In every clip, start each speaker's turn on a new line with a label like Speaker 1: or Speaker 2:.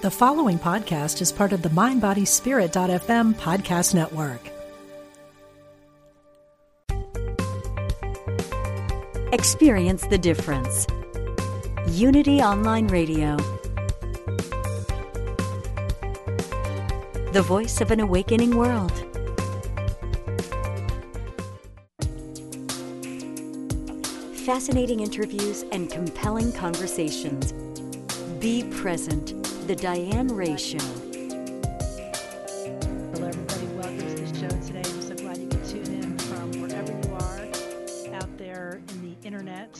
Speaker 1: The following podcast is part of the MindBodySpirit.fm podcast network.
Speaker 2: Experience the difference. Unity Online Radio. The voice of an awakening world. Fascinating interviews and compelling conversations. Be present. The Diane Ray Show.
Speaker 3: Hello, everybody. Welcome to the show today. I'm so glad you can tune in from wherever you are out there in the internet,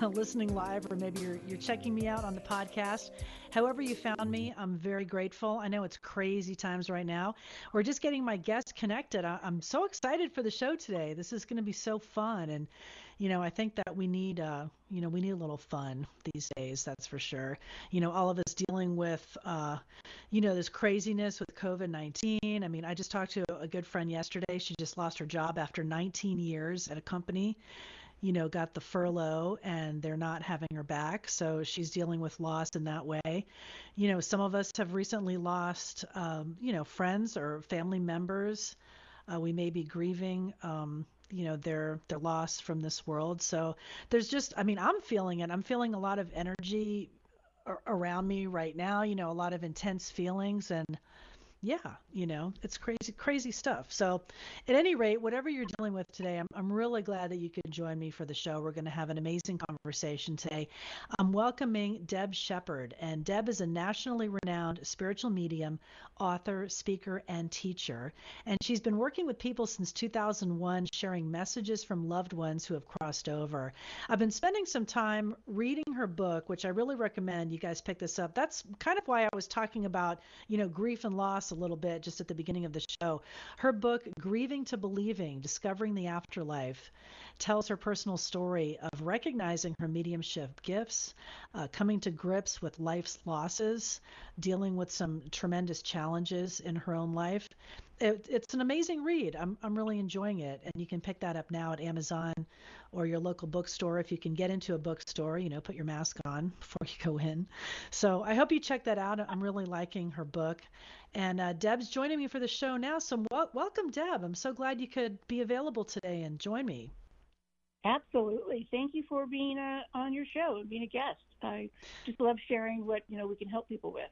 Speaker 3: listening live, or maybe you're, you're checking me out on the podcast. However, you found me, I'm very grateful. I know it's crazy times right now. We're just getting my guests connected. I, I'm so excited for the show today. This is going to be so fun. And you know, I think that we need, uh, you know, we need a little fun these days. That's for sure. You know, all of us dealing with, uh, you know, this craziness with COVID 19. I mean, I just talked to a good friend yesterday. She just lost her job after 19 years at a company. You know, got the furlough and they're not having her back. So she's dealing with loss in that way. You know, some of us have recently lost, um, you know, friends or family members. Uh, we may be grieving. Um, you know their their loss from this world. So there's just i mean i'm feeling it. I'm feeling a lot of energy around me right now you know a lot of intense feelings. And yeah, you know, it's crazy, crazy stuff. So, at any rate, whatever you're dealing with today, I'm, I'm really glad that you could join me for the show. We're going to have an amazing conversation today. I'm welcoming Deb Shepard, and Deb is a nationally renowned spiritual medium, author, speaker, and teacher. And she's been working with people since 2001, sharing messages from loved ones who have crossed over. I've been spending some time reading her book, which I really recommend you guys pick this up. That's kind of why I was talking about, you know, grief and loss little bit just at the beginning of the show. Her book, Grieving to Believing Discovering the Afterlife, tells her personal story of recognizing her mediumship gifts, uh, coming to grips with life's losses, dealing with some tremendous challenges in her own life. It, it's an amazing read. I'm, I'm really enjoying it. And you can pick that up now at Amazon or your local bookstore if you can get into a bookstore, you know, put your mask on before you go in. So I hope you check that out. I'm really liking her book. And uh, Deb's joining me for the show now. So w- welcome, Deb. I'm so glad you could be available today and join me.
Speaker 4: Absolutely. Thank you for being uh, on your show and being a guest. I just love sharing what you know we can help people with.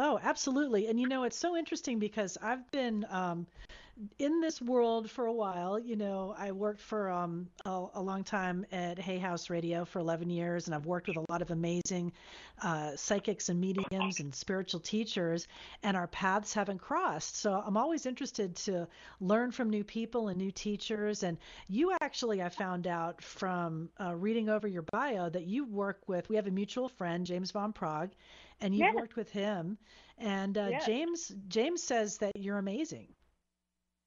Speaker 3: Oh, absolutely. And you know, it's so interesting because I've been um, in this world for a while. You know, I worked for um, a, a, long time at Hay House Radio for 11 years, and I've worked with a lot of amazing uh, psychics and mediums and spiritual teachers, and our paths haven't crossed. So I'm always interested to learn from new people and new teachers. And you actually, I found out from uh, reading over your bio that you work with, we have a mutual friend, James Van Praagh, and you've worked with him. And uh, James James says that you're amazing.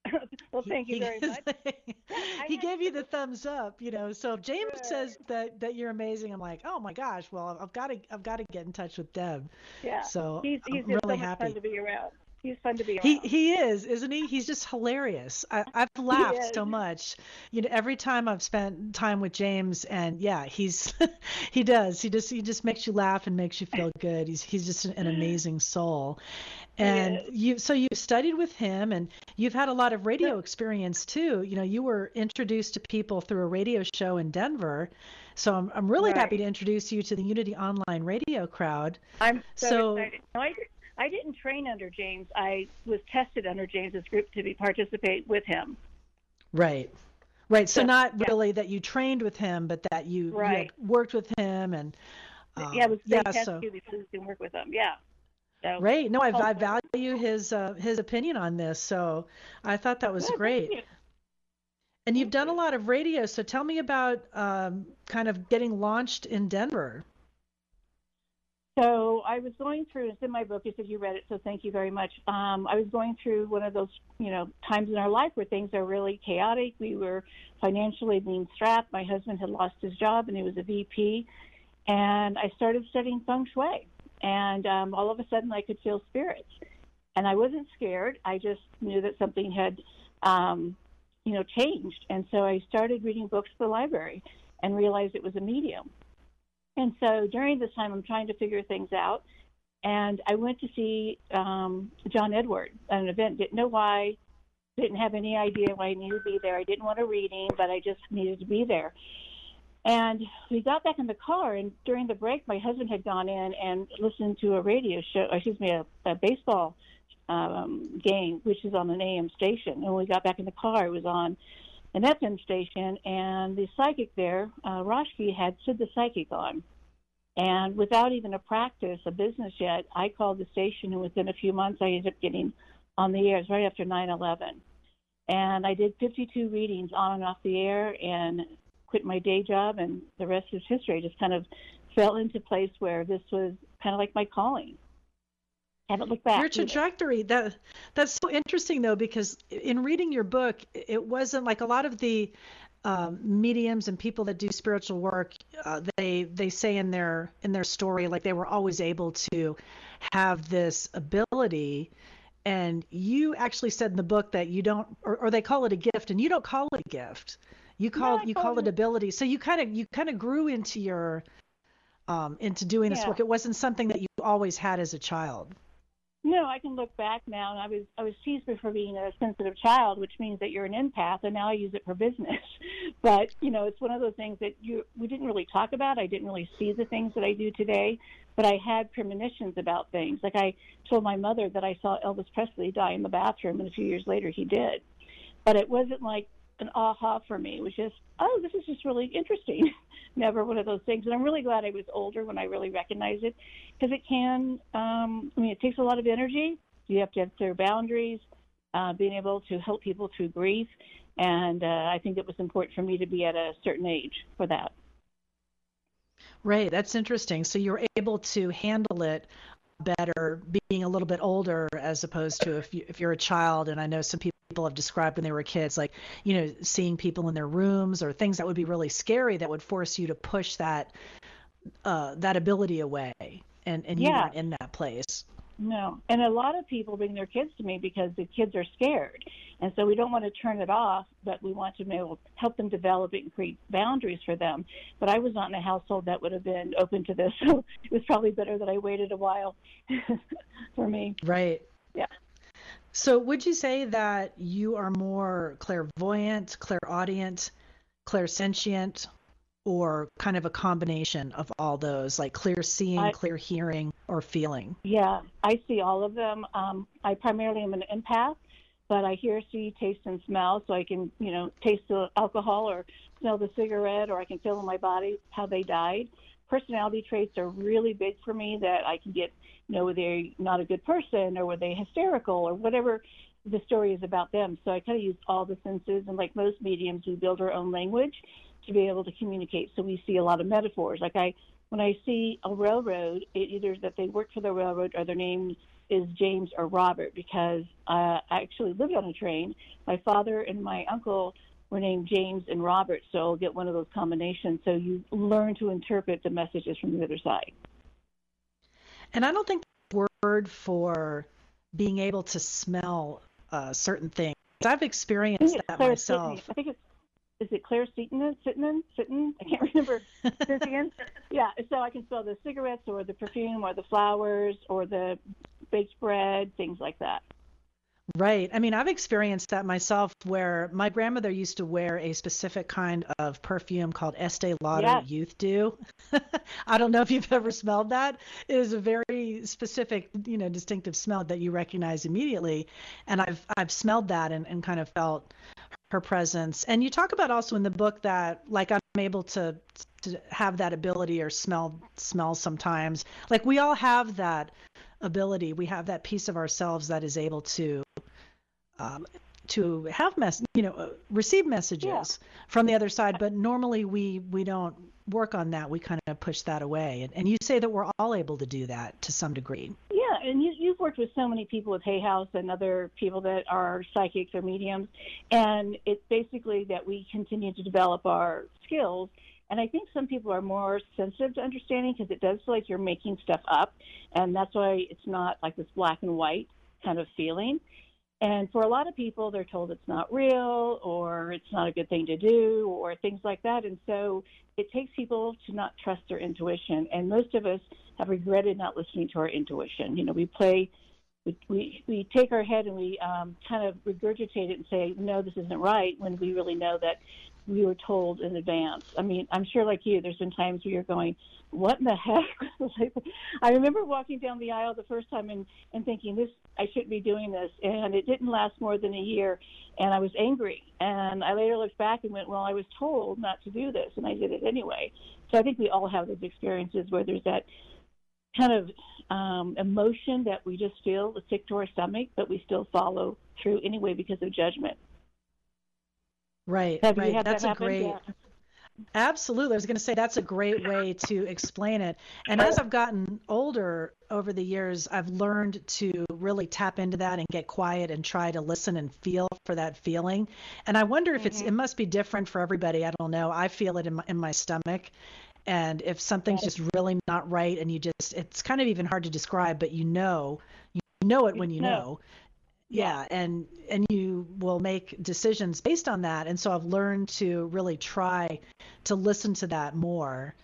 Speaker 4: well, thank you very much.
Speaker 3: he gave you the thumbs up, you know. So if James says that that you're amazing, I'm like, oh my gosh. Well, I've got to I've got to get in touch with Deb.
Speaker 4: Yeah.
Speaker 3: So
Speaker 4: he's he's
Speaker 3: I'm really
Speaker 4: so
Speaker 3: happy.
Speaker 4: to be around. He's fun to be around.
Speaker 3: He he is, isn't he? He's just hilarious. I, I've laughed so much. You know, every time I've spent time with James, and yeah, he's he does. He just he just makes you laugh and makes you feel good. He's he's just an, an amazing soul. And you so you studied with him, and you've had a lot of radio experience too. You know, you were introduced to people through a radio show in Denver. So I'm I'm really
Speaker 4: right.
Speaker 3: happy to introduce you to the Unity Online Radio crowd.
Speaker 4: I'm so,
Speaker 3: so
Speaker 4: excited. No, I, I didn't train under James. I was tested under James's group to be participate with him.
Speaker 3: Right. Right. So,
Speaker 4: So,
Speaker 3: not
Speaker 4: yeah.
Speaker 3: really that you trained with him, but that you, you worked with him and um,
Speaker 4: yeah, it was
Speaker 3: yeah,
Speaker 4: test
Speaker 3: so
Speaker 4: you before you can work with them. Yeah. So,
Speaker 3: great. No, I, I value his uh, his opinion on this. So I thought that was
Speaker 4: Good,
Speaker 3: great.
Speaker 4: you.
Speaker 3: And you've done a lot of radio. So tell me about um, kind of getting launched in Denver.
Speaker 4: So I was going through. It's in my book. You said you read it, so thank you very much. Um, I was going through one of those, you know, times in our life where things are really chaotic. We were financially being strapped. My husband had lost his job, and he was a VP. And I started studying feng shui, and um, all of a sudden I could feel spirits, and I wasn't scared. I just knew that something had, um, you know, changed. And so I started reading books at the library, and realized it was a medium. And so during this time, I'm trying to figure things out. And I went to see um, John Edward at an event. Didn't know why. Didn't have any idea why I needed to be there. I didn't want a reading, but I just needed to be there. And we got back in the car, and during the break, my husband had gone in and listened to a radio show, excuse me, a, a baseball um, game, which is on an AM station. And when we got back in the car, it was on an FM station, and the psychic there, uh, Roshki, had Sid the Psychic on. And without even a practice, a business yet, I called the station, and within a few months, I ended up getting on the air. It was right after 9 11. And I did 52 readings on and off the air and quit my day job, and the rest is history. I just kind of fell into place where this was kind of like my calling. Haven't looked back.
Speaker 3: Your trajectory that that's so interesting though because in reading your book, it wasn't like a lot of the um, mediums and people that do spiritual work, uh, they they say in their in their story like they were always able to have this ability and you actually said in the book that you don't or, or, they call it a gift and you don't call it a gift you call you call it ability. So you kind of you kind of grew into your um, into doing this work. It wasn't something that you always had as a child.
Speaker 4: No, I can look back now, and I was I was teased for being a sensitive child, which means that you're an empath, and now I use it for business. but you know, it's one of those things that you we didn't really talk about. I didn't really see the things that I do today, but I had premonitions about things. Like I told my mother that I saw Elvis Presley die in the bathroom, and a few years later he did. But it wasn't like an aha for me. Was just, oh, this is just really interesting. Never one of those things. And I'm really glad I was older when I really recognized it because it can, um, I mean, it takes a lot of energy. You have to have clear boundaries, uh, being able to help people through grief. And uh, I think it was important for me to be at a certain age for that.
Speaker 3: Right, that's interesting. So you're able to handle it better being a little bit older as opposed to if you if you're a child and I know some people people have described when they were kids, like, you know, seeing people in their rooms or things that would be really scary that would force you to push that uh, that ability away. And, and you yeah. weren't in that place.
Speaker 4: No. And a lot of people bring their kids to me because the kids are scared. And so we don't want to turn it off, but we want to be able to help them develop it and create boundaries for them. But I was not in a household that would have been open to this. So it was probably better that I waited a while for me.
Speaker 3: Right.
Speaker 4: Yeah.
Speaker 3: So, would you say that you are more clairvoyant, clairaudient, clairsentient, or kind of a combination of all those, like clear seeing, I, clear hearing, or feeling?
Speaker 4: Yeah, I see all of them. Um, I primarily am an empath, but I hear, see, taste, and smell, so I can, you know, taste the alcohol or smell the cigarette, or I can feel in my body how they died. Personality traits are really big for me that I can get you know, were they not a good person or were they hysterical or whatever the story is about them. So I kind of use all the senses, and like most mediums, we build our own language to be able to communicate. So we see a lot of metaphors. Like I, when I see a railroad, it either that they work for the railroad or their name is James or Robert because uh, I actually lived on a train. My father and my uncle were named James and Robert, so I'll get one of those combinations. So you learn to interpret the messages from the other side.
Speaker 3: And I don't think the word for being able to smell uh, certain things. I've experienced that myself.
Speaker 4: I think it's is it Claire Seaton? Sitton? Sitton? I can't remember. yeah, so I can smell the cigarettes or the perfume or the flowers or the baked bread, things like that.
Speaker 3: Right. I mean, I've experienced that myself where my grandmother used to wear a specific kind of perfume called Estee Lauder yes. Youth Dew. I don't know if you've ever smelled that. It is a very specific, you know, distinctive smell that you recognize immediately. And I've I've smelled that and, and kind of felt her presence. And you talk about also in the book that like I'm able to to have that ability or smell smell sometimes. Like we all have that ability. We have that piece of ourselves that is able to um, to have mess, you know, uh, receive messages yeah. from the other side. But normally we we don't work on that. We kind of push that away. And, and you say that we're all able to do that to some degree.
Speaker 4: Yeah, and you, you've worked with so many people with Hay House and other people that are psychics or mediums, and it's basically that we continue to develop our skills. And I think some people are more sensitive to understanding because it does feel like you're making stuff up, and that's why it's not like this black and white kind of feeling. And for a lot of people, they're told it's not real or it's not a good thing to do or things like that. And so it takes people to not trust their intuition. And most of us have regretted not listening to our intuition. You know, we play, we we, we take our head and we um, kind of regurgitate it and say, no, this isn't right, when we really know that we were told in advance. I mean, I'm sure, like you, there's been times where you're going, "What in the heck?" I remember walking down the aisle the first time and and thinking, "This, I shouldn't be doing this," and it didn't last more than a year, and I was angry. And I later looked back and went, "Well, I was told not to do this, and I did it anyway." So I think we all have those experiences where there's that kind of um, emotion that we just feel the sick to our stomach, but we still follow through anyway because of judgment.
Speaker 3: Right,
Speaker 4: Have
Speaker 3: right. That's
Speaker 4: that
Speaker 3: a great.
Speaker 4: Yeah.
Speaker 3: Absolutely. I was going to say that's a great way to explain it. And as I've gotten older over the years, I've learned to really tap into that and get quiet and try to listen and feel for that feeling. And I wonder if it's
Speaker 4: Mm-hmm.
Speaker 3: it must be different for everybody. I don't know. I feel it in my, in my stomach. And if something's just really not right and you just it's kind of even hard to describe, but you know, you know it when you
Speaker 4: know.
Speaker 3: Yeah and and you will make decisions based on that and so i've learned to really try to listen to that more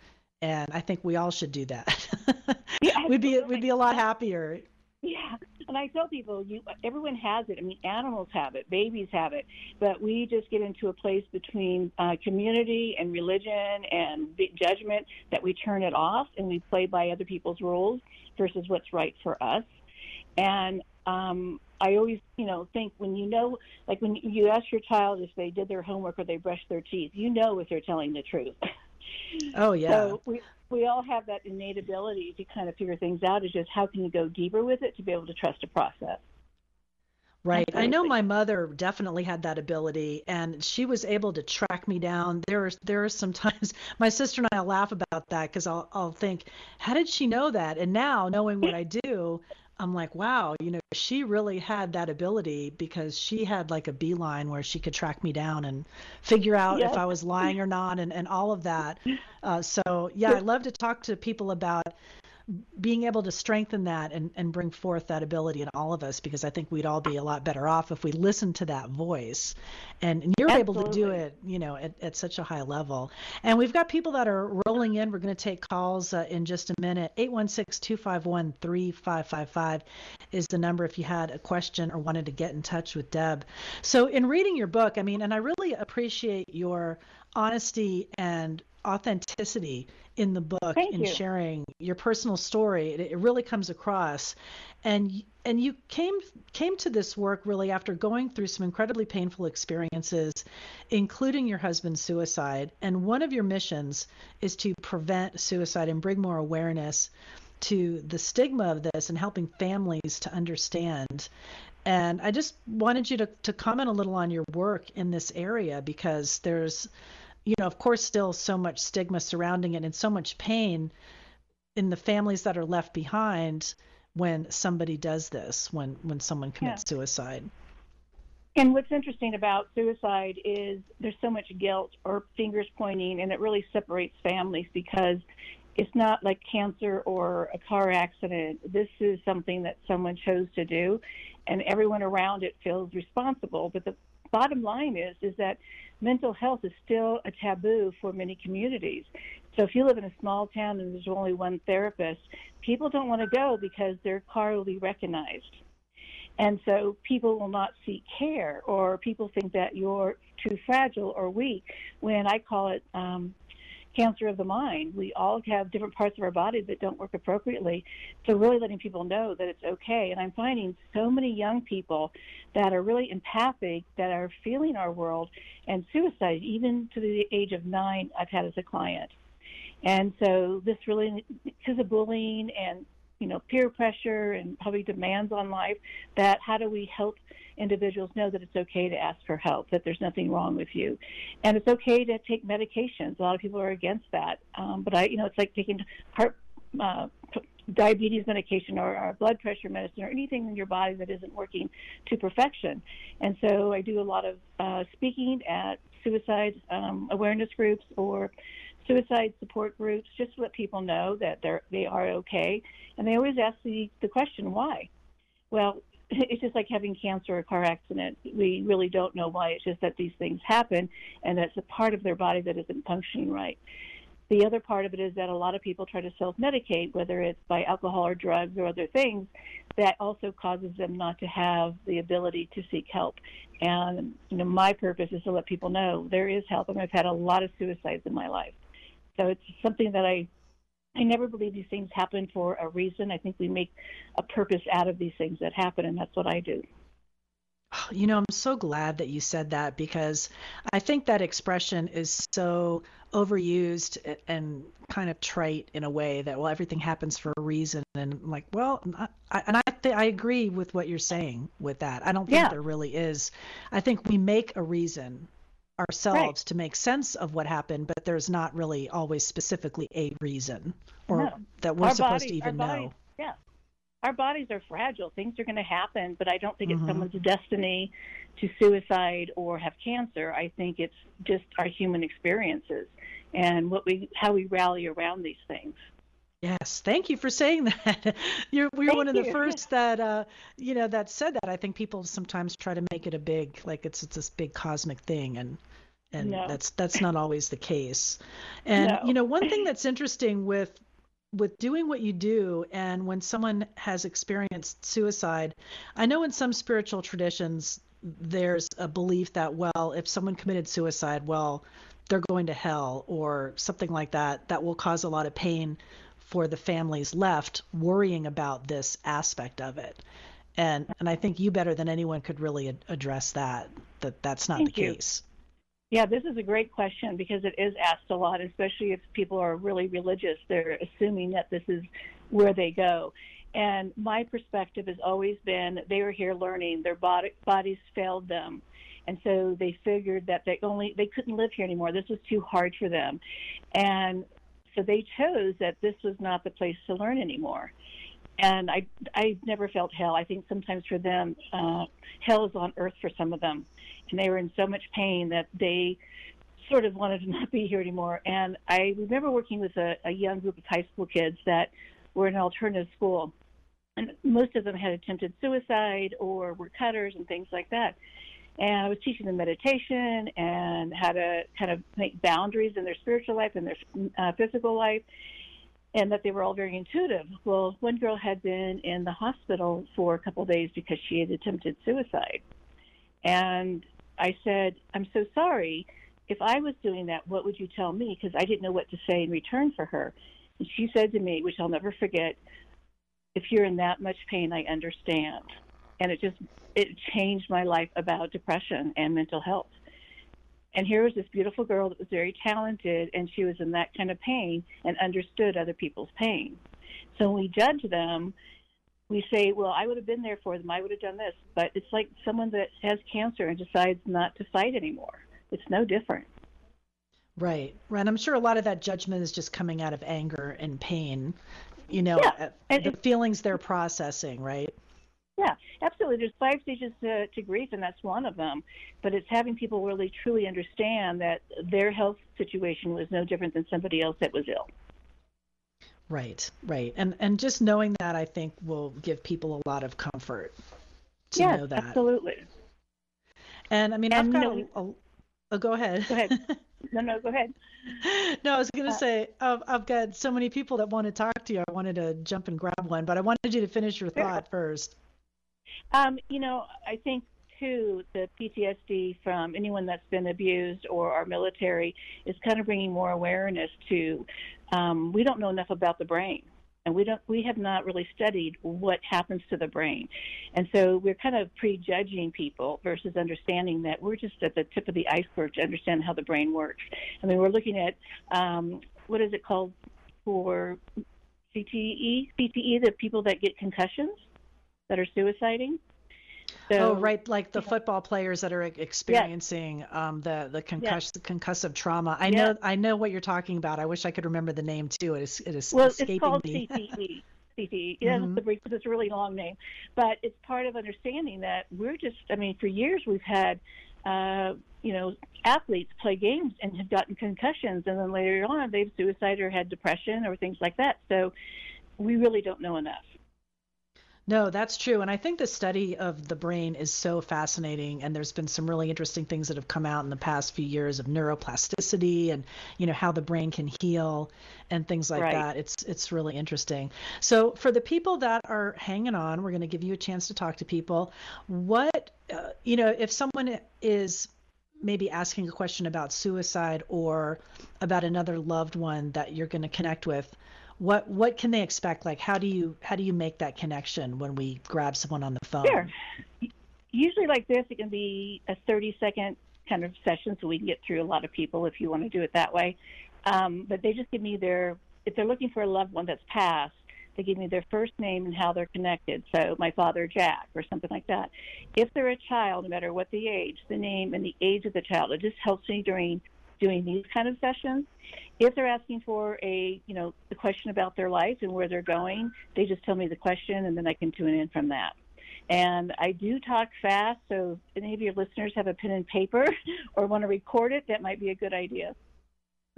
Speaker 3: and i think we all should do that
Speaker 4: Yeah,
Speaker 3: we'd be we'd be a lot happier
Speaker 4: Yeah, and I tell people, you everyone has it. I mean, animals have it, babies have it, but we just get into a place between uh, community and religion and judgment that we turn it off and we play by other people's rules versus what's right for us. And um, I always, you know, think when you know, like when you ask your child if they did their homework or they brushed their teeth, you know if they're telling the truth.
Speaker 3: oh yeah
Speaker 4: So we we all have that innate ability to kind of figure things out. It's just how can you go deeper with it to be able to trust a process.
Speaker 3: Right. I know my mother definitely had that ability and she was able to track me down. There are there are some times my sister and I laugh about that cuz I'll I'll think how did she know that? And now knowing what I do, I'm like, wow, you know, she really had that ability because she had like a beeline where she could track me down and figure out
Speaker 4: Yes.
Speaker 3: if I was lying or not and, and all of that. Uh, so yeah, I love to talk to people about being able to strengthen that and, and bring forth that ability in all of us because I think we'd all be a lot better off if we listened to that voice. And, and you're able to do it, you know, at, at such a high level. And we've got people that are rolling in. We're going to take calls uh, in just a minute. 816-251-3555 is the number if you had a question or wanted to get in touch with Deb. So in reading your book, I mean, and I really appreciate your honesty and authenticity in the book
Speaker 4: Thank
Speaker 3: in
Speaker 4: you.
Speaker 3: sharing your personal story. It, it really comes across, and and you came came to this work really after going through some incredibly painful experiences, including your husband's suicide. And one of your missions is to prevent suicide and bring more awareness to the stigma of this and helping families to understand. And I just wanted you to, to comment a little on your work in this area because there's you know, of course, still so much stigma surrounding it and so much pain in the families that are left behind when somebody does this, when when someone commits suicide.
Speaker 4: And what's interesting about suicide is there's so much guilt or fingers pointing, and it really separates families because it's not like cancer or a car accident. This is something that someone chose to do, and everyone around it feels responsible. But the bottom line is is that mental health is still a taboo for many communities. So if you live in a small town and there's only one therapist, people don't want to go because their car will be recognized. And so people will not seek care, or people think that you're too fragile or weak. When I call it um, cancer of the mind, we all have different parts of our body that don't work appropriately. So, really letting people know that it's okay. And I'm finding so many young people that are really empathic, that are feeling our world, and suicide, even to the age of nine, I've had as a client. And so, this really, because of bullying and you know, peer pressure and probably demands on life, that how do we help individuals know that it's okay to ask for help, that there's nothing wrong with you. And it's okay to take medications. A lot of people are against that. Um, but I, you know, it's like taking heart, uh, diabetes medication or, or blood pressure medicine or anything in your body that isn't working to perfection. And so I do a lot of uh, speaking at suicide um, awareness groups or suicide support groups just to let people know that they're they are okay and they always ask the, the question why well it's just like having cancer or a car accident we really don't know why it's just that these things happen and that's a part of their body that isn't functioning right The other part of it is that a lot of people try to self medicate, whether it's by alcohol or drugs or other things, that also causes them not to have the ability to seek help. And, you know, my purpose is to let people know there is help. And I've had a lot of suicides in my life. So it's something that I I never believe these things happen for a reason. I think we make a purpose out of these things that happen, and that's what I do.
Speaker 3: Oh, you know, I'm so glad that you said that because I think that expression is so overused and kind of trite in a way that well everything happens for a reason and I'm like well I, and I th- I agree with what you're saying with that. I don't think yeah. there really is. I think we make a reason ourselves right. to make sense of what happened, but there's not really always specifically a reason or no. that we're
Speaker 4: our
Speaker 3: supposed to even know.
Speaker 4: Yeah. Our bodies are fragile. Things are going to happen, but I don't think mm-hmm. it's someone's destiny to suicide or have cancer. I think it's just our human experiences and what we how we rally around these things.
Speaker 3: Yes, thank you for saying that. You're we are one of the first that uh, you know that said that. I think people sometimes try to make it a big like it's it's this big cosmic thing, and and no. that's that's not always the case. And no. you know, one thing that's interesting with with doing what you do and when someone has experienced suicide, I know in some spiritual traditions there's a belief that well, if someone committed suicide, well, they're going to hell or something like that that will cause a lot of pain for the families left worrying about this aspect of it. And and I think you better than anyone could really ad- address that that that's not
Speaker 4: Thank
Speaker 3: the
Speaker 4: you.
Speaker 3: case.
Speaker 4: Yeah, this is a great question because it is asked a lot, especially if people are really religious. They're assuming that this is where they go. And my perspective has always been they were here learning. Their body, bodies failed them. And so they figured that they only they couldn't live here anymore. This was too hard for them. And so they chose that this was not the place to learn anymore. And I, I never felt hell. I think sometimes for them, uh, hell is on earth for some of them. And they were in so much pain that they sort of wanted to not be here anymore. And I remember working with a, a young group of high school kids that were in an alternative school. And most of them had attempted suicide or were cutters and things like that and I was teaching them meditation and how to kind of make boundaries in their spiritual life and their uh, physical life, and that they were all very intuitive. Well, one girl had been in the hospital for a couple of days because she had attempted suicide, and I said, "I'm so sorry. If I was doing that, what would you tell me?" Because I didn't know what to say in return for her. And she said to me, which I'll never forget, "If you're in that much pain, I understand." And it just it changed my life about depression and mental health. And here was this beautiful girl that was very talented, and she was in that kind of pain and understood other people's pain. So when we judge them, we say, "Well, I would have been there for them. I would have done this." But it's like someone that has cancer and decides not to fight anymore. It's no different.
Speaker 3: Right, right. I'm sure a lot of that judgment is just coming out of anger and pain. You know,
Speaker 4: yeah.
Speaker 3: Uh, and the feelings they're processing, right?
Speaker 4: Yeah, absolutely. There's five stages to, to grief, and that's one of them. But it's having people really truly understand that their health situation was no different than somebody else that was ill.
Speaker 3: Right, right, and and just knowing that I think will give people a lot of comfort to
Speaker 4: yes,
Speaker 3: know that.
Speaker 4: absolutely.
Speaker 3: And I mean, I've got
Speaker 4: you know,
Speaker 3: a, a, oh, go ahead.
Speaker 4: Go ahead. No, no, go ahead.
Speaker 3: no, I was going to uh, say I've, I've got so many people that want to talk to you. I wanted to jump and grab one, but I wanted you to finish your thought first.
Speaker 4: Um, you know, I think too the PTSD from anyone that's been abused or our military is kind of bringing more awareness to. Um, we don't know enough about the brain, and we don't. We have not really studied what happens to the brain, and so we're kind of prejudging people versus understanding that we're just at the tip of the iceberg to understand how the brain works. I mean, we're looking at um, what is it called for CTE? CTE, the people that get concussions that are suiciding.
Speaker 3: So, oh, right, like the football players that are experiencing yes. um, the the concuss- yes. concussive trauma. I yes. know I know what you're talking about. I wish I could remember the name too. It is it is
Speaker 4: well,
Speaker 3: escaping
Speaker 4: it's called
Speaker 3: me.
Speaker 4: CTE. CTE. Yeah, mm-hmm. the it's a really long name, but it's part of understanding that we're just. I mean, for years we've had, uh, you know, athletes play games and have gotten concussions, and then later on they've suicided or had depression or things like that. So we really don't know enough.
Speaker 3: No, that's true. And I think the study of the brain is so fascinating. And there's been some really interesting things that have come out in the past few years of neuroplasticity and, you know, how the brain can heal and things like right. that. It's it's really interesting. So for the people that are hanging on, we're going to give you a chance to talk to people. What, uh, you know, if someone is maybe asking a question about suicide or about another loved one that you're going to connect with, what what can they expect? Like how do you how do you make that connection when we grab someone on the phone?
Speaker 4: Sure. Usually like this, it can be a 30 second kind of session, so we can get through a lot of people if you want to do it that way. Um, but they just give me their if they're looking for a loved one that's passed, they give me their first name and how they're connected. So my father Jack or something like that. If they're a child, no matter what the age, the name and the age of the child, it just helps me during doing these kind of sessions. If they're asking for a, you know, the question about their life and where they're going, they just tell me the question and then I can tune in from that. And I do talk fast, so if any of your listeners have a pen and paper or want to record it, that might be a good idea.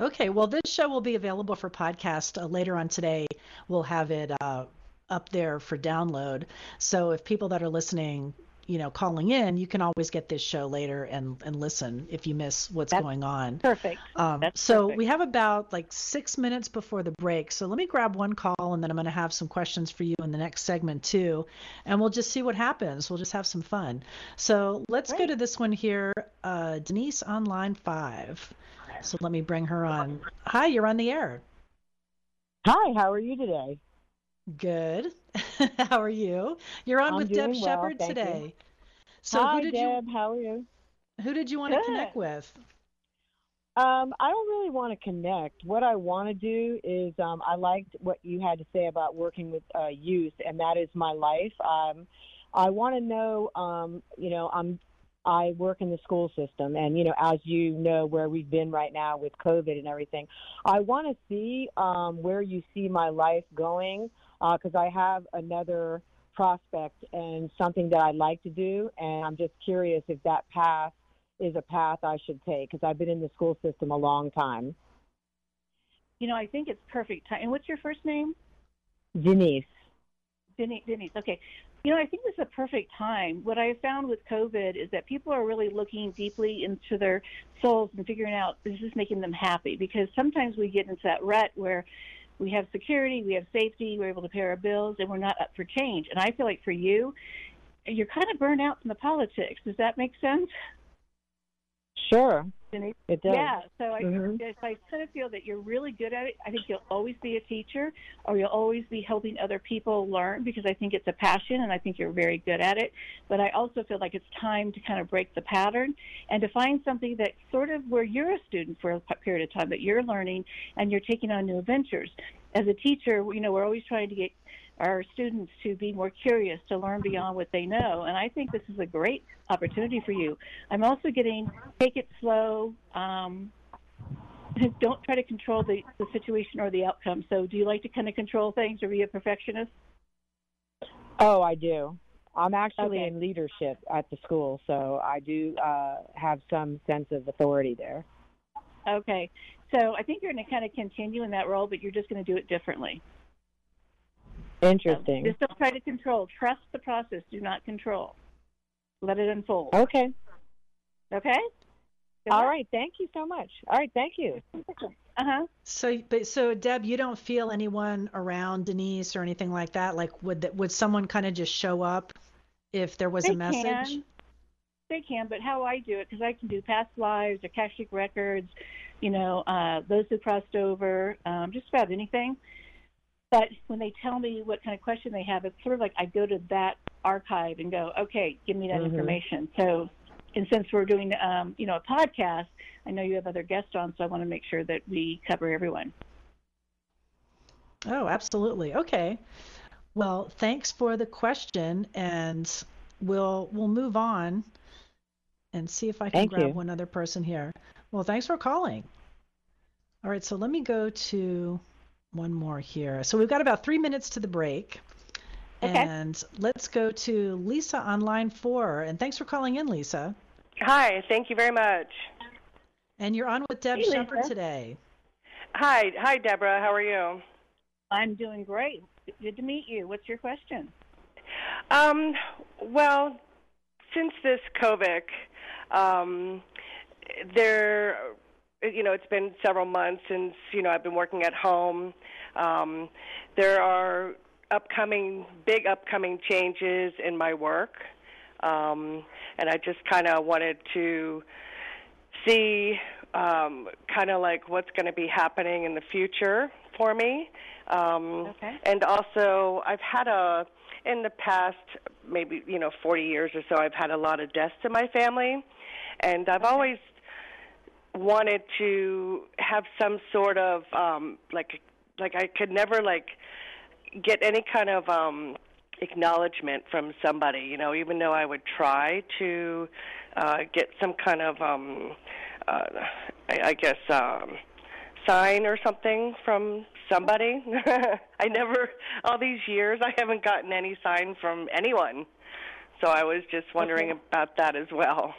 Speaker 3: Okay, well, this show will be available for podcast uh, later on today. We'll have it uh, up there for download. So if people that are listening you know, calling in, you can always get this show later and, and listen if you miss what's
Speaker 4: That's
Speaker 3: going on.
Speaker 4: Perfect.
Speaker 3: Um,
Speaker 4: That's
Speaker 3: so
Speaker 4: perfect.
Speaker 3: we have about like six minutes before the break. So let me grab one call and then I'm going to have some questions for you in the next segment too. And we'll just see what happens. We'll just have some fun. So let's Great. go to this one here. Uh, Denise on line five. So let me bring her on. Hi, you're on the air.
Speaker 5: Hi, how are you today?
Speaker 3: Good. how are you? You're on
Speaker 5: I'm
Speaker 3: with Deb
Speaker 5: well,
Speaker 3: Shepard today.
Speaker 5: You.
Speaker 3: So
Speaker 5: Hi,
Speaker 3: who did
Speaker 5: Deb.
Speaker 3: you
Speaker 5: How are you?
Speaker 3: Who did you want Good. to connect with?
Speaker 5: Um, I don't really want to connect. What I want to do is um, I liked what you had to say about working with uh, youth, and that is my life. Um, I want to know, um, you know, I'm I work in the school system, and you know, as you know, where we've been right now with COVID and everything, I want to see um, where you see my life going because uh, I have another prospect and something that I'd like to do, and I'm just curious if that path is a path I should take because I've been in the school system a long time.
Speaker 4: You know, I think it's perfect time. And what's your first name?
Speaker 5: Denise.
Speaker 4: Denise. Denise. Okay. You know, I think this is a perfect time. What I have found with COVID is that people are really looking deeply into their souls and figuring out is this making them happy? Because sometimes we get into that rut where we have security, we have safety, we're able to pay our bills, and we're not up for change. And I feel like for you, you're kind of burned out from the politics. Does that make sense?
Speaker 5: Sure. It does.
Speaker 4: Yeah. So I, mm-hmm. I kind of feel that you're really good at it. I think you'll always be a teacher, or you'll always be helping other people learn because I think it's a passion, and I think you're very good at it. But I also feel like it's time to kind of break the pattern and to find something that sort of where you're a student for a period of time, that you're learning and you're taking on new adventures. As a teacher, you know, we're always trying to get our students to be more curious, to learn beyond what they know. And I think this is a great opportunity for you. I'm also getting take it slow. Um, don't try to control the, the situation or the outcome. So, do you like to kind of control things or be a perfectionist?
Speaker 5: Oh, I do. I'm actually
Speaker 4: okay.
Speaker 5: in leadership at the school, so I do uh, have some sense of authority there.
Speaker 4: Okay. So I think you're going to kind of continue in that role, but you're just going to do it differently.
Speaker 5: Interesting.
Speaker 4: just don't try to control. Trust the process. Do not control. Let it unfold.
Speaker 5: Okay.
Speaker 4: Okay.
Speaker 5: Good All luck. right. Thank you so much. All right. Thank you.
Speaker 4: Uh huh.
Speaker 3: So, but so Deb, you don't feel anyone around Denise or anything like that. Like, would that would someone kind of just show up if there was
Speaker 4: they
Speaker 3: a message?
Speaker 4: Can. They can, but how I do it because I can do past lives, Akashic records, you know, uh, those who crossed over, um, just about anything. But when they tell me what kind of question they have, it's sort of like I go to that archive and go, okay, give me that
Speaker 5: mm-hmm.
Speaker 4: information. So, and since we're doing, um, you know, a podcast, I know you have other guests on, so I want to make sure that we cover everyone.
Speaker 3: Oh, absolutely. Okay. Well, thanks for the question, and we'll we'll move on and see if I can
Speaker 5: Thank
Speaker 3: grab
Speaker 5: you.
Speaker 3: one other person here. Well, thanks for calling. All right, so let me go to one more here. So we've got about three minutes to the break.
Speaker 4: Okay.
Speaker 3: And let's go to Lisa on line four. And thanks for calling in, Lisa.
Speaker 6: Hi, thank you very much.
Speaker 3: And you're on with Deb
Speaker 4: Hey,
Speaker 3: Shepard today.
Speaker 6: Hi, hi, Deborah. How are you?
Speaker 4: I'm doing great. Good to meet you. What's your question?
Speaker 6: Um, well, since this COVID, um, there, you know, it's been several months since you know I've been working at home. Um, there are upcoming, big upcoming changes in my work, um, and I just kind of wanted to see um, kind of like what's going to be happening in the future for me. Um,
Speaker 4: Okay.
Speaker 6: And also, I've had a in the past maybe you know 40 years or so, I've had a lot of deaths in my family, and I've always wanted to have some sort of um, like like I could never like get any kind of um, acknowledgement from somebody, you know, even though I would try to uh, get some kind of, um, uh, I, I guess, um, sign or something from somebody. I never, all these years, I haven't gotten any sign from anyone. So I was just wondering
Speaker 4: Okay.
Speaker 6: about that as well.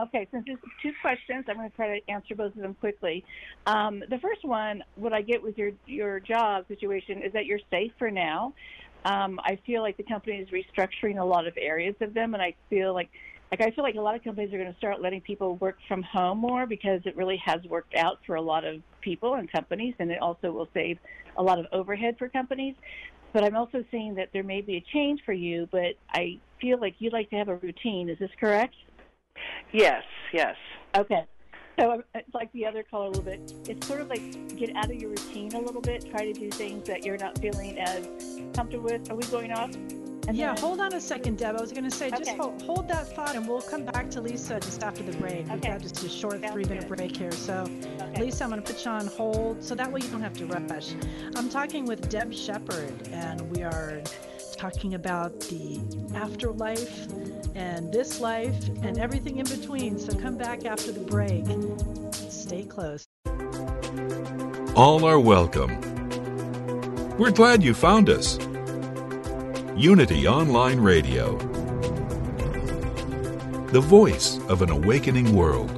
Speaker 4: Okay, since there's two questions, I'm going to try to answer both of them quickly. Um, the first one, what I get with your your job situation is that you're safe for now. Um, I feel like the company is restructuring a lot of areas of them, and I feel like like I feel like a lot of companies are going to start letting people work from home more because it really has worked out for a lot of people and companies, and it also will save a lot of overhead for companies. But I'm also seeing that there may be a change for you, but I feel like you'd like to have a routine. Is this correct?
Speaker 6: Yes, yes.
Speaker 4: Okay. So um, it's like the other color a little bit. It's sort of like get out of your routine a little bit. Try to do things that you're not feeling as comfortable with. Are we going off? And
Speaker 3: yeah,
Speaker 4: then-
Speaker 3: hold on a second, Deb. I was going to say, just hold, hold that thought, and we'll come back to Lisa just after the break.
Speaker 4: Okay.
Speaker 3: We've got just a short
Speaker 4: Sounds
Speaker 3: three-minute
Speaker 4: good.
Speaker 3: break here. So,
Speaker 4: Okay.
Speaker 3: Lisa, I'm going to put you on hold, so that way you don't have to rush. I'm talking with Deb Shepard, and we are talking about the afterlife and this life and everything in between. So come back after the break. Stay close.
Speaker 7: All are welcome. We're glad you found us. Unity Online Radio, the voice of an awakening world.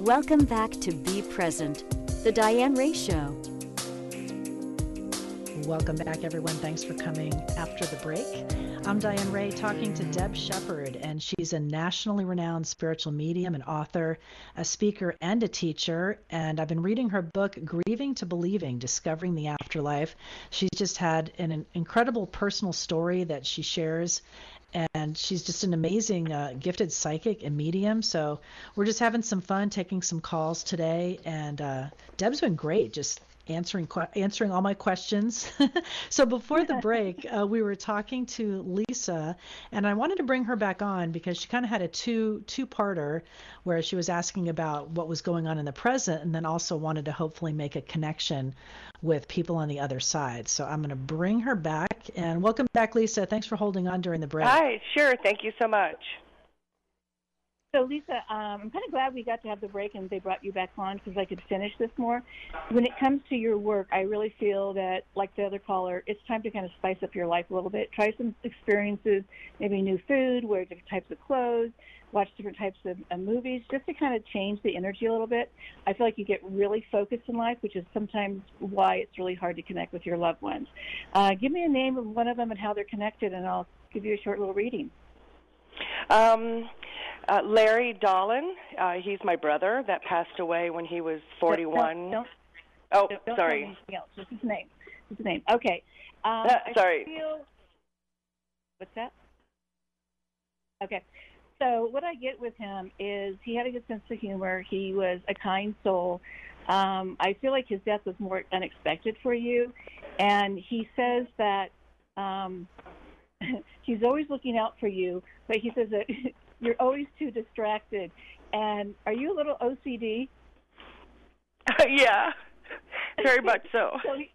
Speaker 2: Welcome back to Be Present, The Diane Ray Show.
Speaker 3: Welcome back, everyone. Thanks for coming after the break. I'm Diane Ray talking to Deb Shepard, and she's a nationally renowned spiritual medium, an author, a speaker, and a teacher. And I've been reading her book, Grieving to Believing Discovering the Afterlife. She's just had an, an incredible personal story that she shares. And she's just an amazing, uh, gifted psychic and medium. So we're just having some fun taking some calls today. And uh, Deb's been great, just answering answering all my questions. so before the break, uh, we were talking to Lisa, and I wanted to bring her back on because she kind of had a two two parter where she was asking about what was going on in the present, and then also wanted to hopefully make a connection with people on the other side. So I'm going to bring her back, and welcome back, Lisa. Thanks for holding on during the break.
Speaker 6: Hi, sure. Thank you so much.
Speaker 4: So Lisa, um, I'm kind of glad we got to have the break and they brought you back on because I could finish this more. When it comes to your work, I really feel that, like the other caller, it's time to kind of spice up your life a little bit. Try some experiences, maybe new food, wear different types of clothes, watch different types of uh, movies, just to kind of change the energy a little bit. I feel like you get really focused in life, which is sometimes why it's really hard to connect with your loved ones. Uh, give me a name of one of them and how they're connected, and I'll give you a short little reading.
Speaker 6: Um, uh, Larry Dolan, uh, he's my brother that passed away when he was 41.
Speaker 4: Don't, don't
Speaker 6: oh,
Speaker 4: Don't tell me
Speaker 6: sorry.
Speaker 4: else. Just his name. Just his name. Okay. Um,
Speaker 6: Uh, sorry.
Speaker 4: Feel... What's that? Okay. So what I get with him is he had a good sense of humor. He was a kind soul. Um, I feel like his death was more unexpected for you, and he says that um, he's always looking out for you, but he says that you're always too distracted. And are you a little OCD?
Speaker 6: yeah, very much so.
Speaker 4: so he,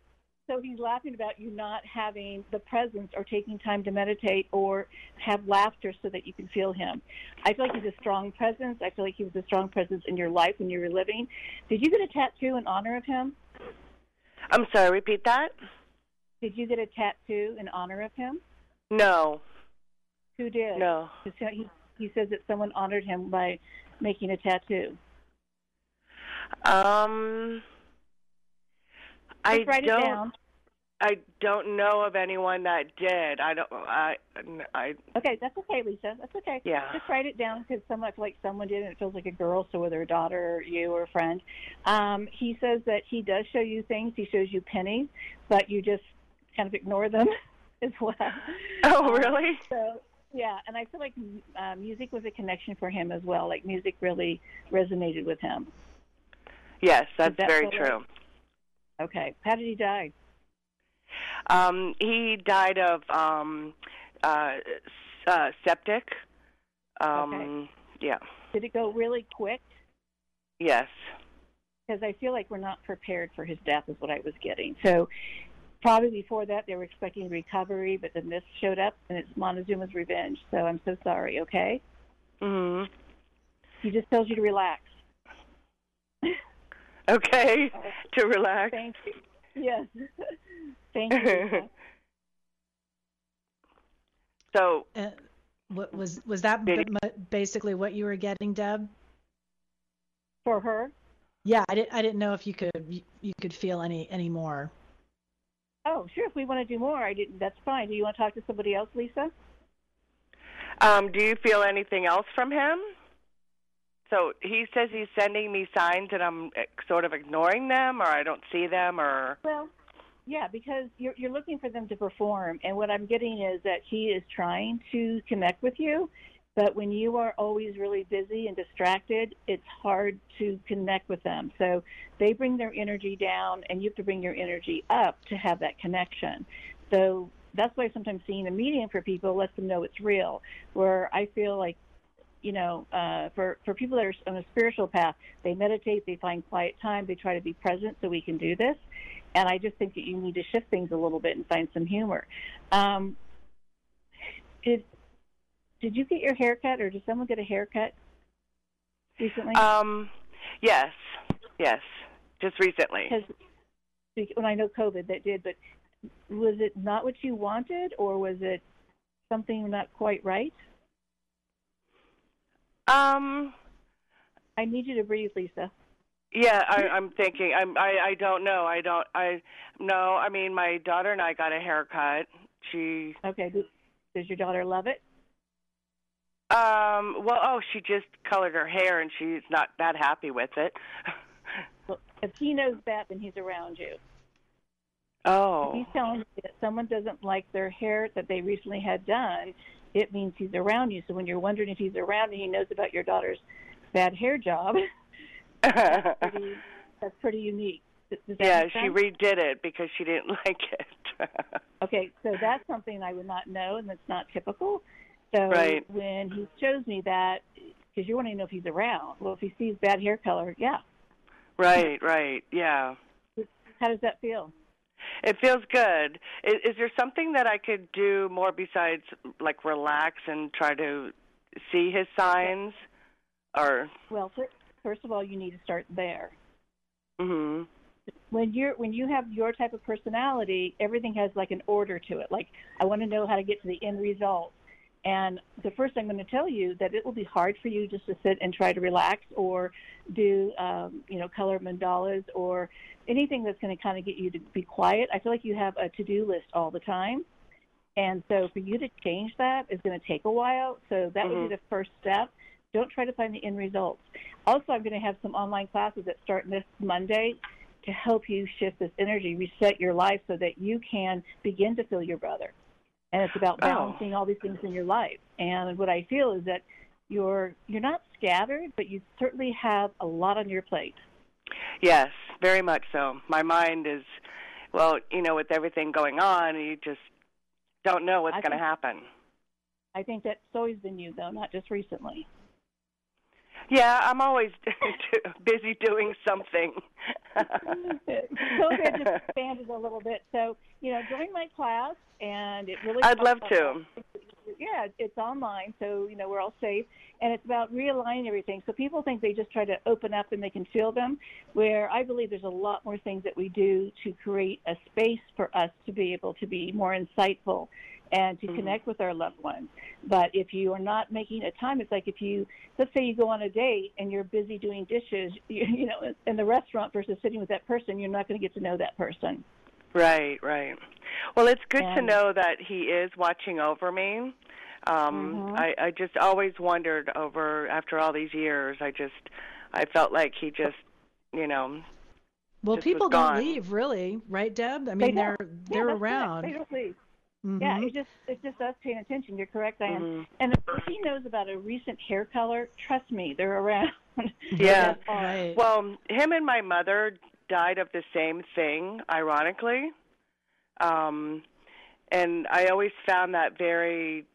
Speaker 4: so he's laughing about you not having the presence or taking time to meditate or have laughter so that you can feel him. I feel like he's a strong presence. I feel like he was a strong presence in your life when you were living. Did you get a tattoo in honor of him?
Speaker 6: I'm sorry, repeat that?
Speaker 4: Did you get a tattoo in honor of him?
Speaker 6: No,
Speaker 4: Who did?
Speaker 6: No.
Speaker 4: He, he says that someone honored him by making a tattoo.
Speaker 6: Um, I
Speaker 4: write
Speaker 6: don't.
Speaker 4: it down.
Speaker 6: I don't know of anyone that did. I don't. I. I.
Speaker 4: Okay, that's okay, Lisa. That's okay.
Speaker 6: Yeah.
Speaker 4: Just write it down because so much like someone did, and it feels like a girl. So whether a daughter, or you, or a friend, um, he says that he does show you things. He shows you pennies, but you just kind of ignore them as well.
Speaker 6: Oh,
Speaker 4: Um,
Speaker 6: really?
Speaker 4: So yeah, and I feel like uh, music was a connection for him as well. Like music really resonated with him.
Speaker 6: Yes, that's
Speaker 4: that
Speaker 6: very
Speaker 4: it-
Speaker 6: true.
Speaker 4: Okay, how did he die?
Speaker 6: Um, he died of um, uh, uh, septic. Um,
Speaker 4: Okay.
Speaker 6: Yeah.
Speaker 4: Did it go really quick?
Speaker 6: Yes.
Speaker 4: because I feel like we're not prepared for his death, is what I was getting. So probably before that, they were expecting recovery, but then this showed up, and it's Montezuma's revenge. So I'm so sorry. Okay,
Speaker 6: hmm
Speaker 4: he just tells you to relax.
Speaker 6: Okay. to relax.
Speaker 4: Thank you. Yes. Thank you.
Speaker 6: So
Speaker 3: Uh, what was was that b- m- basically what you were getting, Deb?
Speaker 4: for her.
Speaker 3: Yeah, I didn't I didn't know if you could you, you could feel any any more.
Speaker 4: Oh, sure. If we want to do more, I didn't. That's fine. Do you want to talk to somebody else, Lisa?
Speaker 6: Um, do you feel anything else from him? So he says he's sending me signs and I'm eh, sort of ignoring them or I don't see them or
Speaker 4: Well, yeah, because you're you're looking for them to perform, and what I'm getting is that he is trying to connect with you, but when you are always really busy and distracted, it's hard to connect with them. So they bring their energy down, and you have to bring your energy up to have that connection. So that's why sometimes seeing a medium for people lets them know it's real. Where I feel like you know, uh, for for people that are on a spiritual path, they meditate, they find quiet time, they try to be present so we can do this. And I just think that you need to shift things a little bit and find some humor. Um, did did you get your haircut, or did someone get a haircut recently?
Speaker 6: um yes. Yes. Just recently.
Speaker 4: Because when I know COVID that did, but was it not what you wanted, or was it something not quite right?
Speaker 6: Um
Speaker 4: I need you to breathe, Lisa.
Speaker 6: yeah, I I'm thinking I'm I I don't know. I don't I no, I mean my daughter and I got a haircut. She
Speaker 4: Okay. Does, does your daughter love it?
Speaker 6: Um well oh, she just colored her hair and she's not that happy with it.
Speaker 4: Well, if he knows that, then he's around you.
Speaker 6: oh.
Speaker 4: If he's telling you that someone doesn't like their hair that they recently had done, it means he's around you. So when you're wondering if he's around and he knows about your daughter's bad hair job, pretty, that's pretty unique. Does does that
Speaker 6: yeah, she redid it because she didn't like it.
Speaker 4: Okay, so that's something I would not know, and that's not typical. So
Speaker 6: Right.
Speaker 4: when he shows me that, because you want to know if he's around. Well, if he sees bad hair color, yeah.
Speaker 6: right, right. Yeah.
Speaker 4: How does that feel?
Speaker 6: It feels good. Is, is there something that I could do more besides like relax and try to see his signs? Or
Speaker 4: Well, fir- first of all, you need to start there.
Speaker 6: mhm.
Speaker 4: when you're when you have your type of personality, everything has like an order to it. Like I want to know how to get to the end result. And the first I'm going to tell you that it will be hard for you just to sit and try to relax or do um, you know color mandalas or anything that's going to kind of get you to be quiet. I feel like you have a to-do list all the time. And so for you to change that is going to take a while. So that would
Speaker 6: Mhm.
Speaker 4: be the first step. Don't try to find the end results. Also, I'm going to have some online classes that start this Monday to help you shift this energy, reset your life so that you can begin to feel your brother. And it's about
Speaker 6: Oh.
Speaker 4: balancing all these things in your life. And what I feel is that you're you're not scattered, but you certainly have a lot on your plate.
Speaker 6: Yes, very much so. My mind is well, you know, with everything going on, you just don't know what's going to happen.
Speaker 4: I think that's always been you, though, not just recently.
Speaker 6: Yeah, I'm always busy doing something.
Speaker 4: COVID just expanded a little bit. So, you know, join my class, and it really.
Speaker 6: I'd love to.
Speaker 4: Yeah, it's online, so you know we're all safe, and it's about realigning everything. So people think they just try to open up and they can feel them, where I believe there's a lot more things that we do to create a space for us to be able to be more insightful and to
Speaker 6: Mhm.
Speaker 4: connect with our loved ones. But if you are not making a time, it's like if you, let's say you go on a date and you're busy doing dishes, you, you know, in the restaurant versus sitting with that person, you're not going to get to know that person.
Speaker 6: Right, right. Well, it's good to know that he is watching over me. Um
Speaker 4: Mhm.
Speaker 6: I I just always wondered over after all these years. I just I felt like he just, you know,
Speaker 3: Well,
Speaker 6: just was
Speaker 3: people don't leave, really, right, Deb? I mean,
Speaker 4: don't.
Speaker 3: they're they're
Speaker 4: that's correct.
Speaker 3: around.
Speaker 4: They don't leave.
Speaker 3: Mhm.
Speaker 4: Yeah, it's just it's just us paying attention. You're correct, Diane.
Speaker 6: mhm.
Speaker 4: And if he knows about a recent hair color, trust me, they're around.
Speaker 6: Yeah.
Speaker 3: Right.
Speaker 6: Well, him and my mother died of the same thing, ironically. Um and I always found that very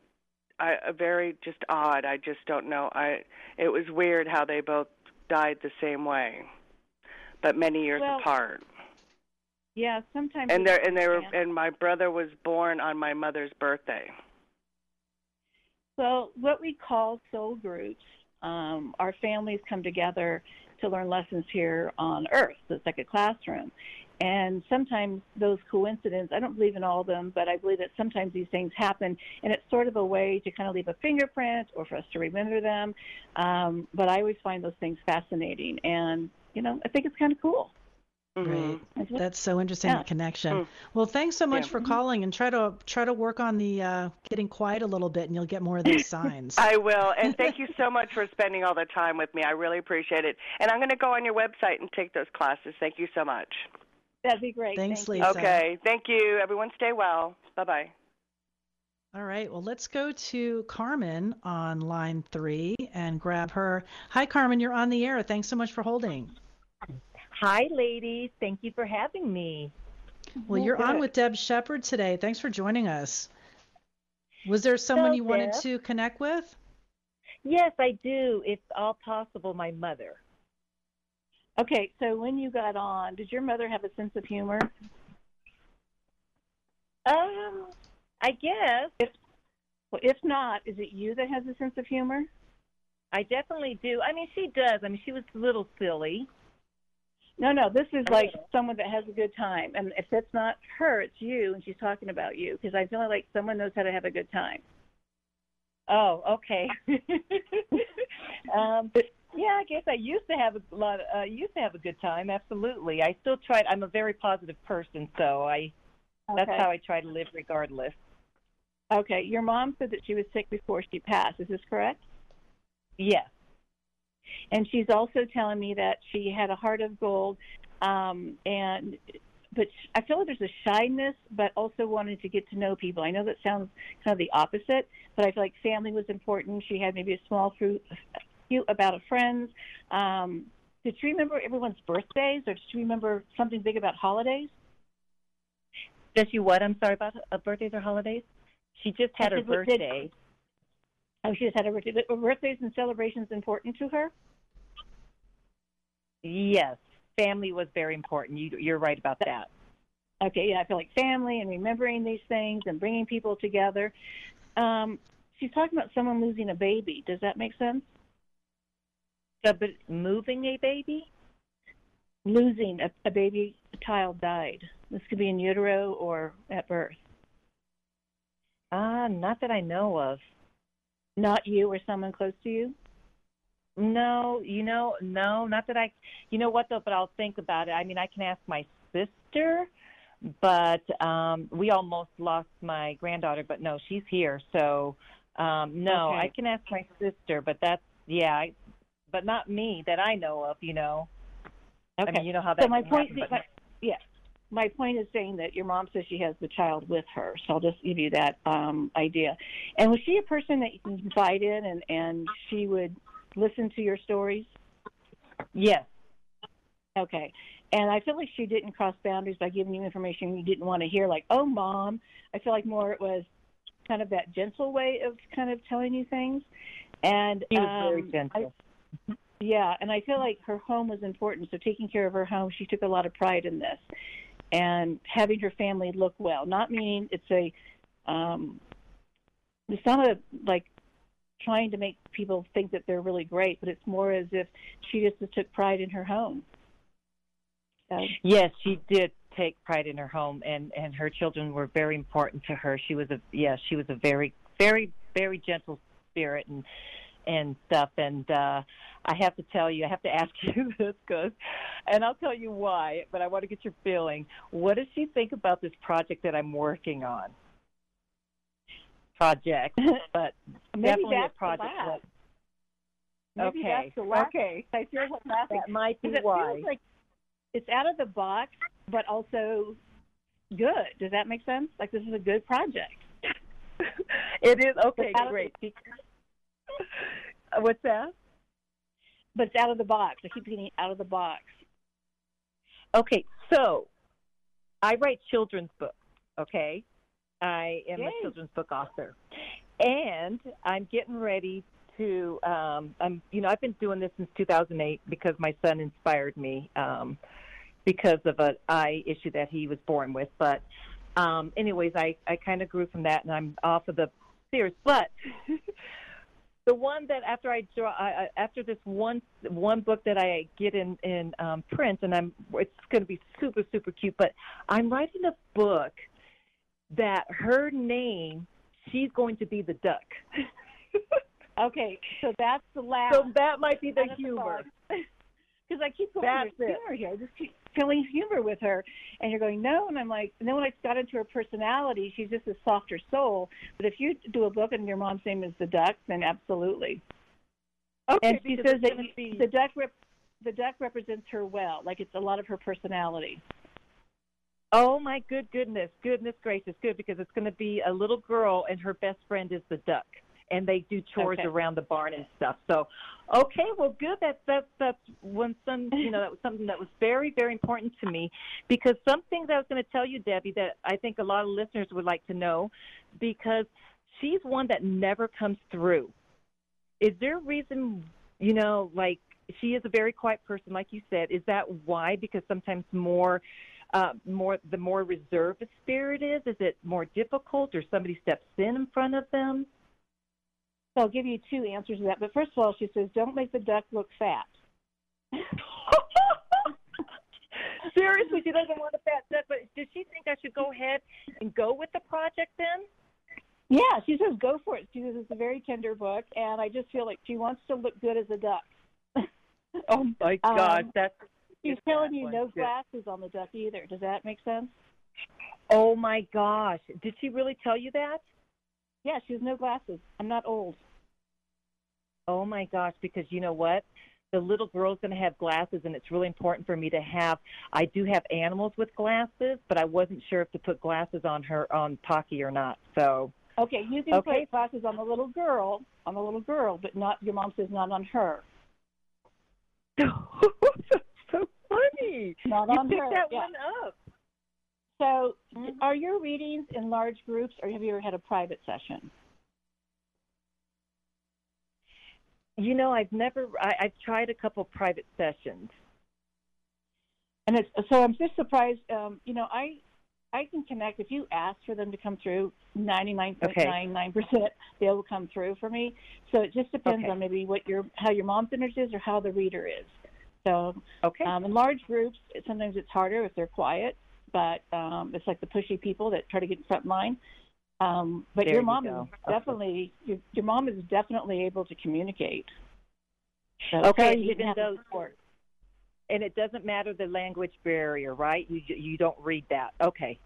Speaker 6: I uh, very just odd. I just don't know. I it was weird how they both died the same way. But many years
Speaker 4: Well,
Speaker 6: apart.
Speaker 4: Yeah, sometimes.
Speaker 6: And there and they were and my brother was born on my mother's birthday.
Speaker 4: So, what we call soul groups, um, our families come together to learn lessons here on Earth. So it's like a classroom. And sometimes those coincidences, I don't believe in all of them, but I believe that sometimes these things happen, and it's sort of a way to kind of leave a fingerprint or for us to remember them. Um, but I always find those things fascinating, and you know, I think it's kind of cool.
Speaker 6: Mhm.
Speaker 3: Right.
Speaker 4: That's
Speaker 3: so interesting
Speaker 4: Yeah.
Speaker 3: the connection.
Speaker 6: Mm.
Speaker 3: Well, thanks so much
Speaker 6: Yeah.
Speaker 3: for calling and try to try to work on the uh, getting quiet a little bit, and you'll get more of these signs.
Speaker 6: I will. And thank you so much for spending all the time with me. I really appreciate it. And I'm going to go on your website and take those classes. Thank you so much.
Speaker 4: That'd be great.
Speaker 3: Thanks,
Speaker 4: Thank you.
Speaker 3: Lisa.
Speaker 6: Okay. Thank you. Everyone stay well. Bye-bye.
Speaker 3: All right. Well, let's go to Carmen on line three and grab her. Hi, Carmen. You're on the air. Thanks so much for holding.
Speaker 8: Hi, ladies. Thank you for having me.
Speaker 3: Well, you're on with Deb Sheppard today. Thanks for joining us. Was there someone
Speaker 8: Hello,
Speaker 3: you wanted
Speaker 8: Deb.
Speaker 3: to connect with?
Speaker 8: Yes, I do. If all possible, my mother.
Speaker 4: Okay, so when you got on, did your mother have a sense of humor?
Speaker 8: Um, I guess
Speaker 4: Well, if not, is it you that has a sense of humor?
Speaker 8: I definitely do. I mean, she does. I mean, she was a little silly.
Speaker 4: No, no, this is like someone that has a good time. And if it's not her, it's you, and she's talking about you because I feel like someone knows how to have a good time.
Speaker 8: Oh, okay. um, yeah, I guess I used to have a lot. Of, uh, used to have a good time. Absolutely. I still try. I'm a very positive person, so I. That's how I try to live, regardless.
Speaker 4: Okay, your mom said that she was sick before she passed. Is this correct?
Speaker 8: Yes.
Speaker 4: And she's also telling me that she had a heart of gold, um, and but I feel like there's a shyness, but also wanting to get to know people. I know that sounds kind of the opposite, but I feel like family was important. She had maybe a small fruit, few about a friends. Um, did she remember everyone's birthdays, or did she remember something big about holidays?
Speaker 8: Does she what? I'm sorry about uh, birthdays or holidays. She just had
Speaker 4: I
Speaker 8: her
Speaker 4: said, what did-
Speaker 8: birthday.
Speaker 4: Oh, she just had a birthday. Were birthdays and celebrations important to her?
Speaker 8: Yes, family was very important. You, you're right about that.
Speaker 4: Okay, yeah, I feel like family and remembering these things and bringing people together. Um, she's talking about someone losing a baby. Does that make sense?
Speaker 8: So, but moving a baby?
Speaker 4: Losing a, a baby, a child died. This could be in utero or at birth.
Speaker 8: Ah, not that I know of.
Speaker 4: Not you or someone close to you.
Speaker 8: No, you know, no, not that I. You know what though? But I'll think about it. I mean, I can ask my sister, but um we almost lost my granddaughter. But no, she's here, so um no,
Speaker 4: Okay.
Speaker 8: I can ask my sister. But that's yeah, I, but not me that I know of. You know.
Speaker 4: Okay.
Speaker 8: I mean, you know how that.
Speaker 4: so my point,
Speaker 8: happen, but
Speaker 4: my, yeah, my point is saying that your mom says she has the child with her. So I'll just give you that um, idea. And was she a person that you can confide in, and and she would listen to your stories?
Speaker 8: yes,
Speaker 4: Okay. And I feel like she didn't cross boundaries by giving you information you didn't want to hear, like, oh, mom. I feel like more it was kind of that gentle way of kind of telling you things. And
Speaker 8: she was
Speaker 4: um,
Speaker 8: very gentle.
Speaker 4: I, yeah, and I feel like her home was important. So taking care of her home, she took a lot of pride in this. And having her family look well, not meaning it's a, um, it's not a, like, trying to make people think that they're really great, but it's more as if she just took pride in her home. So,
Speaker 8: Yes, she did take pride in her home, and and her children were very important to her. She was a yeah, she was a very very very gentle spirit and and stuff. And uh, I have to tell you, I have to ask you this because, and I'll tell you why. But I want to get your feeling. What does she think about this project that I'm working on? Project, but
Speaker 4: Maybe
Speaker 8: definitely a project.
Speaker 4: the last.
Speaker 8: that-
Speaker 4: Maybe
Speaker 8: okay.
Speaker 4: that's the last.
Speaker 8: Okay.
Speaker 4: I feel like laughing.
Speaker 5: That might be
Speaker 4: 'Cause it
Speaker 5: why.
Speaker 4: feels like it's out of the box, but also good. Does that make sense? Like this is a good project.
Speaker 8: it is okay. Great. What's that?
Speaker 4: But it's out of the box. I keep getting out of the box.
Speaker 8: Okay, so I write children's books. Okay, I am
Speaker 4: Yay.
Speaker 8: a children's book author, and I'm getting ready to. Um, I'm, you know, I've been doing this since 2008 because my son inspired me um, because of an eye issue that he was born with. But, um, anyways, I I kind of grew from that, and I'm off of the series. But the one that after I draw I, after this one one book that I get in in um, print, and I'm it's going to be super super cute. But I'm writing a book that her name she's going to be the duck.
Speaker 4: Okay, so that's the last.
Speaker 8: so that might be the
Speaker 4: out of the
Speaker 8: humor.
Speaker 4: Because I keep going,
Speaker 8: That's
Speaker 4: humor here. I just keep feeling humor with her. And you're going, no. And I'm like, and then when I got into her personality, she's just a softer soul. But if you do a book and your mom's name is the duck, then absolutely.
Speaker 8: Okay,
Speaker 4: and she says that
Speaker 8: be-
Speaker 4: the duck rep, the duck represents her well. Like it's a lot of her personality.
Speaker 8: Oh my good goodness, goodness gracious, good because it's going to be a little girl and her best friend is the duck, and they do chores
Speaker 4: Okay.
Speaker 8: around the barn and stuff. So, okay, well, good. That's that's that's one some you know that was something that was very very important to me because some things I was going to tell you, Debbie, that I think a lot of listeners would like to know because she's one that never comes through. Is there a reason you know like she is a very quiet person, like you said? Is that why? Because sometimes more uh, more the more reserved a spirit is? Is it more difficult, or somebody steps in in front of them?
Speaker 4: So I'll give you two answers to that. But first of all, she says, don't make the duck look fat.
Speaker 8: Seriously, she doesn't want a fat duck, but does she think I should go ahead and go with the project then?
Speaker 4: Yeah, she says go for it. She says it's a very tender book, and I just feel like she wants to look good as a duck.
Speaker 8: Oh my
Speaker 4: Um,
Speaker 8: God, that's
Speaker 4: She's
Speaker 8: that
Speaker 4: telling you no glasses on the duck either. Does that make sense?
Speaker 8: Oh my gosh, did she really tell you that?
Speaker 4: Yeah, she has no glasses. I'm not old.
Speaker 8: Oh my gosh, because you know what? The little girl's going to have glasses, and it's really important for me to have. I do have animals with glasses, but I wasn't sure if to put glasses on her on Pocky or not. So
Speaker 4: Okay, you can
Speaker 8: Okay.
Speaker 4: put glasses on the little girl, on the little girl, but not your mom says not on her.
Speaker 8: that's so funny.
Speaker 4: Not
Speaker 8: You
Speaker 4: on
Speaker 8: picked
Speaker 4: her.
Speaker 8: that
Speaker 4: yeah.
Speaker 8: one up.
Speaker 4: So,
Speaker 8: Mhm.
Speaker 4: are your readings in large groups, or have you ever had a private session?
Speaker 8: You know, I've never. I, I've tried a couple private sessions.
Speaker 4: And it's so I'm just surprised. Um, you know, I I can connect if you ask for them to come through. Ninety nine point nine nine percent they will come through for me. So it just depends
Speaker 8: Okay.
Speaker 4: on maybe what your how your mom's energy is or how the reader is. So
Speaker 8: Okay.
Speaker 4: um, in large groups, sometimes it's harder if they're quiet, but um, it's like the pushy people that try to get in front line. Um, but
Speaker 8: There
Speaker 4: your
Speaker 8: you
Speaker 4: mom
Speaker 8: go.
Speaker 4: is
Speaker 8: Okay.
Speaker 4: definitely your, your mom is definitely able to communicate. So
Speaker 8: Okay,
Speaker 4: you
Speaker 8: even
Speaker 4: didn't
Speaker 8: though-
Speaker 4: support.
Speaker 8: and it doesn't matter the language barrier, right? You you don't read that. Okay.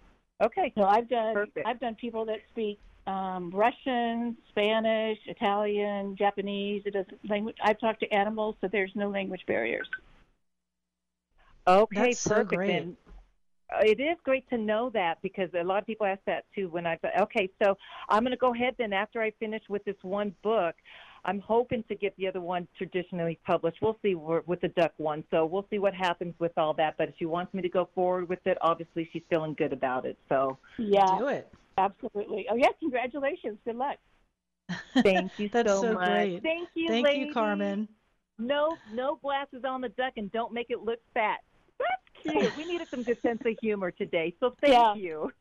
Speaker 8: Okay.
Speaker 4: So I've done
Speaker 8: Perfect.
Speaker 4: I've done people that speak um, Russian, Spanish, Italian, Japanese. It doesn't language. I've talked to animals, so there's no language barriers.
Speaker 8: Okay,
Speaker 3: That's so great.
Speaker 8: And it is great to know that because a lot of people ask that too when I okay, so I'm going to go ahead then after I finish with this one book. I'm hoping to get the other one traditionally published. We'll see with the duck one. So we'll see what happens with all that. But if she wants me to go forward with it, obviously she's feeling good about it. So
Speaker 4: Yeah,
Speaker 3: Do it.
Speaker 4: absolutely. Oh yeah, congratulations. Good luck.
Speaker 8: thank you
Speaker 3: That's
Speaker 8: so,
Speaker 3: so
Speaker 8: much.
Speaker 3: great.
Speaker 8: Thank you,
Speaker 3: Thank
Speaker 8: ladies.
Speaker 3: you, Carmen.
Speaker 8: No, no glasses on the duck, and don't make it look fat. That's cute. we needed some good sense of humor today, so thank
Speaker 4: Yeah.
Speaker 8: you.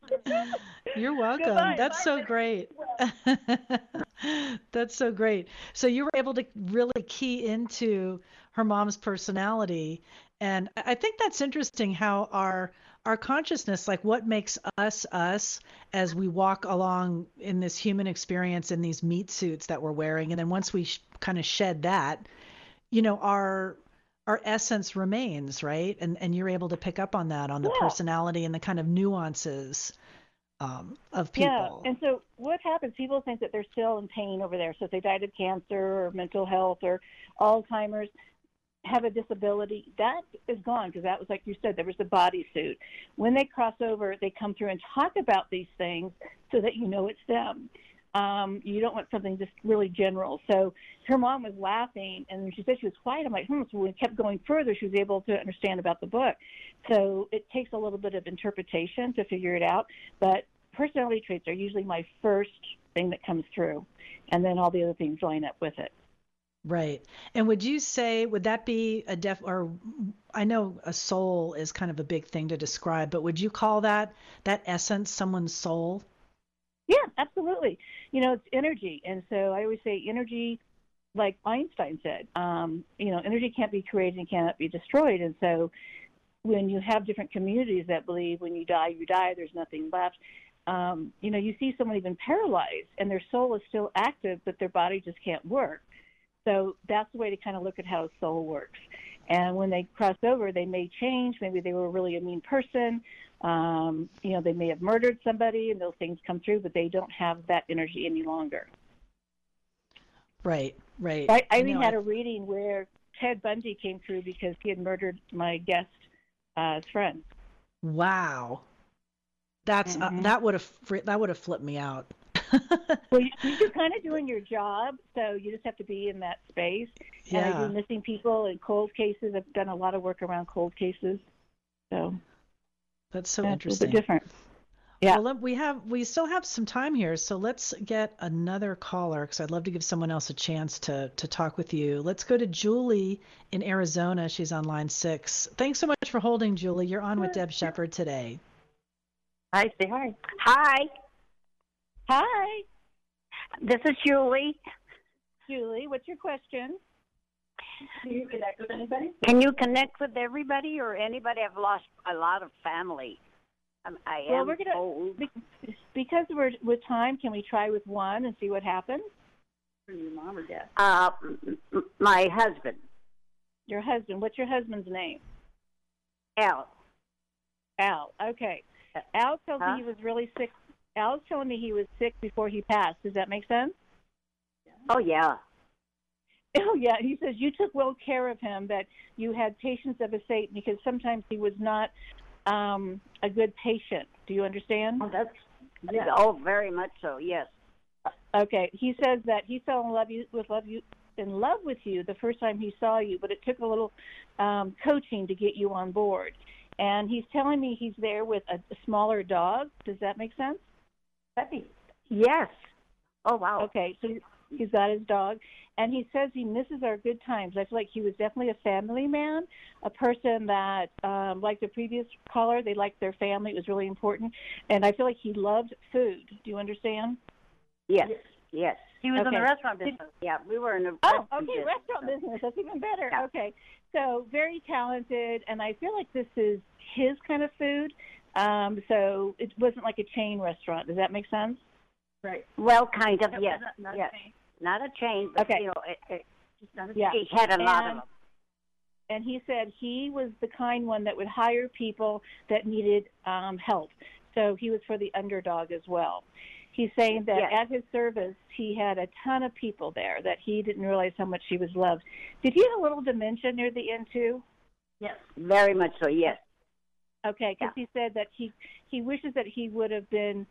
Speaker 3: You're welcome.
Speaker 8: Goodbye.
Speaker 3: That's
Speaker 8: Bye,
Speaker 3: so great. That's so great. So you were able to really key into her mom's personality, and I I think that's interesting how our our consciousness, like what makes us us as we walk along in this human experience in these meat suits that we're wearing, and then once we sh- kind of shed that, you know, our our essence remains, right? And and you're able to pick up on that, on the yeah. personality and the kind of nuances um, of people.
Speaker 4: Yeah, and so what happens? People think that they're still in pain over there. So if they died of cancer or mental health or Alzheimer's, have a disability, that is gone because that was like you said, there was the bodysuit. When they cross over, they come through and talk about these things so that you know it's them. Um, you don't want something just really general. So her mom was laughing, and she said she was quiet. I'm like, hmm. So when we kept going further, she was able to understand about the book. So it takes a little bit of interpretation to figure it out. But personality traits are usually my first thing that comes through, and then all the other things line up with it.
Speaker 3: Right. And would you say would that be a def or I know a soul is kind of a big thing to describe, but would you call that that essence someone's soul?
Speaker 4: Yeah, absolutely. You know, it's energy, and so I always say energy, like Einstein said. Um, you know, energy can't be created and cannot be destroyed, and so when you have different communities that believe when you die, you die, there's nothing left. Um, you know, you see someone even paralyzed and their soul is still active, but their body just can't work. So that's the way to kind of look at how a soul works. And when they cross over, they may change. Maybe they were really a mean person. Um, you know, they may have murdered somebody, and those things come through, but they don't have that energy any longer.
Speaker 3: Right, right.
Speaker 4: I, I even had a reading where Ted Bundy came through because he had murdered my guest uh, friend.
Speaker 3: Wow, that's uh, mm-hmm. uh, that would have that would have flipped me out.
Speaker 4: well, you, you're kind of doing your job, so you just have to be in that space. Yeah. And I do missing people and cold cases. I've done a lot of work around cold cases. So
Speaker 3: that's so interesting.
Speaker 4: A different. Yeah.
Speaker 3: Well, we have we still have some time here, so let's get another caller because I'd love to give someone else a chance to to talk with you. Let's go to Julie in Arizona. She's on line six. Thanks so much for holding, Julie. You're on with Deb Sheppard today.
Speaker 9: Hi, say hi.
Speaker 10: Hi.
Speaker 4: Hi.
Speaker 10: This is Julie.
Speaker 4: Julie, what's your question? Can you connect with anybody?
Speaker 10: Can you connect with everybody or anybody? I've lost a lot of family. Um, I am
Speaker 4: we're gonna,
Speaker 10: old.
Speaker 4: Because we're with time, can we try with one and see what happens?
Speaker 9: For your mom or dad?
Speaker 10: Uh, my husband.
Speaker 4: Your husband. What's your husband's name?
Speaker 10: Al.
Speaker 4: Al. Okay. Al told huh? me he was really sick Al's telling me he was sick before he passed. Does that make sense?
Speaker 10: Oh yeah.
Speaker 4: Oh yeah. He says you took well care of him. That you had patience of a saint because sometimes he was not um, a good patient. Do you understand?
Speaker 10: Oh, that's yeah. Oh, very much so. Yes.
Speaker 4: Okay. He says that he fell in love you, with love you in love with you the first time he saw you, but it took a little um, coaching to get you on board. And he's telling me he's there with a, a smaller dog. Does that make sense?
Speaker 10: Yes. Oh wow.
Speaker 4: Okay, so he's got his dog, and he says he misses our good times. I feel like he was definitely a family man, a person that, um, like the previous caller, they liked their family. It was really important, and I feel like he loved food. Do you understand?
Speaker 10: Yes. Yes. He was okay. in the restaurant business. Yeah, we were in the
Speaker 4: oh, okay, business. restaurant business. That's even better. Yeah. Okay, so very talented, and I feel like this is his kind of food. Um, so it wasn't like a chain restaurant. Does that make sense?
Speaker 10: Right. Well, kind of. yes. Not, not yes. A not a chain, but
Speaker 4: okay.
Speaker 10: you know, it, it, yeah. he had a and, lot of them.
Speaker 4: And he said he was the kind one that would hire people that needed um, help. So he was for the underdog as well. He's saying that
Speaker 10: yes.
Speaker 4: at his service, he had a ton of people there that he didn't realize how much he was loved. Did he have a little dementia near the end too?
Speaker 10: Yes, very much so. Yes.
Speaker 4: Okay, because yeah. he said that he he wishes that he would have been.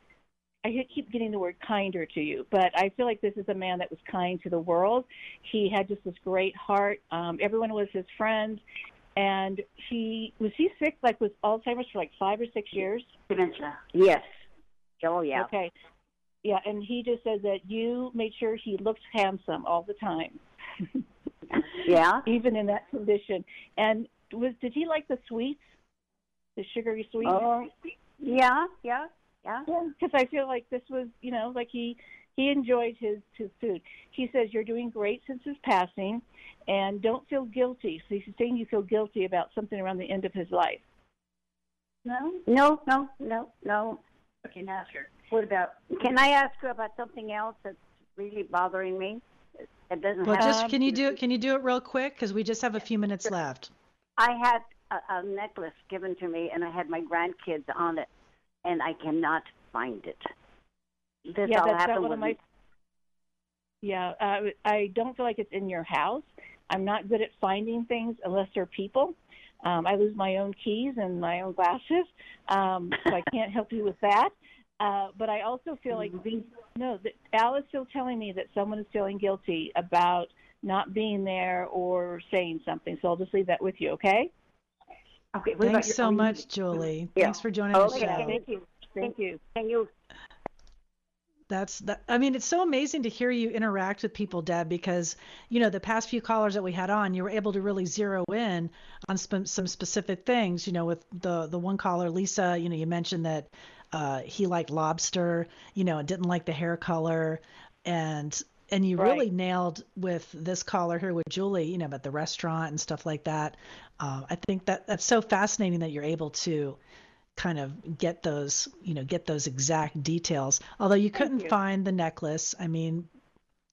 Speaker 4: I keep getting the word kinder to you, but I feel like this is a man that was kind to the world. He had just this great heart. Um, everyone was his friend, and he was he sick like with Alzheimer's for like five or six years.
Speaker 10: Dementia. Yes. Oh yeah.
Speaker 4: Okay. Yeah, and he just said that you made sure he looked handsome all the time.
Speaker 10: yeah.
Speaker 4: Even in that condition. And was did he like the sweets? the sugary sweets?
Speaker 10: Oh, yeah, yeah, yeah.
Speaker 4: Because I feel like this was, you know, like he he enjoyed his his food. He says you're doing great since his passing, and don't feel guilty. So he's saying you feel guilty about something around the end of his life.
Speaker 10: No, no, no, no, no.
Speaker 9: Okay, now ask her.
Speaker 10: What about? Can I ask you about something else that's really bothering me? It doesn't
Speaker 3: Well,
Speaker 10: have.
Speaker 3: just can you do it? Can you do it real quick? Because we just have a few minutes left.
Speaker 10: I had a, a necklace given to me, and I had my grandkids on it, and I cannot find it. This
Speaker 4: yeah,
Speaker 10: all
Speaker 4: that's
Speaker 10: happened
Speaker 4: one
Speaker 10: with
Speaker 4: of my. Yeah, uh, I don't feel like it's in your house. I'm not good at finding things unless they're people. Um, I lose my own keys and my own glasses, um, so I can't help you with that. Uh, but I also feel like no, that Al is still telling me that someone is feeling guilty about not being there or saying something. So I'll just leave that with you, okay?
Speaker 9: Okay. What
Speaker 3: Thanks
Speaker 9: your,
Speaker 3: so
Speaker 9: oh, you-
Speaker 3: much, Julie.
Speaker 10: Yeah.
Speaker 3: Thanks for joining
Speaker 10: Okay,
Speaker 3: the show.
Speaker 4: Thank you. Thank you.
Speaker 10: Can you?
Speaker 3: That's that. I mean, it's so amazing to hear you interact with people, Deb, because you know the past few callers that we had on, you were able to really zero in on sp- some specific things. You know, with the the one caller, Lisa, you know, you mentioned that uh, he liked lobster, you know, and didn't like the hair color, and and you really nailed with this caller here with Julie, you know, about the restaurant and stuff like that. Uh, I think that that's so fascinating that you're able to kind of get those, you know, get those exact details. Although you couldn't
Speaker 4: you.
Speaker 3: find the necklace, I mean,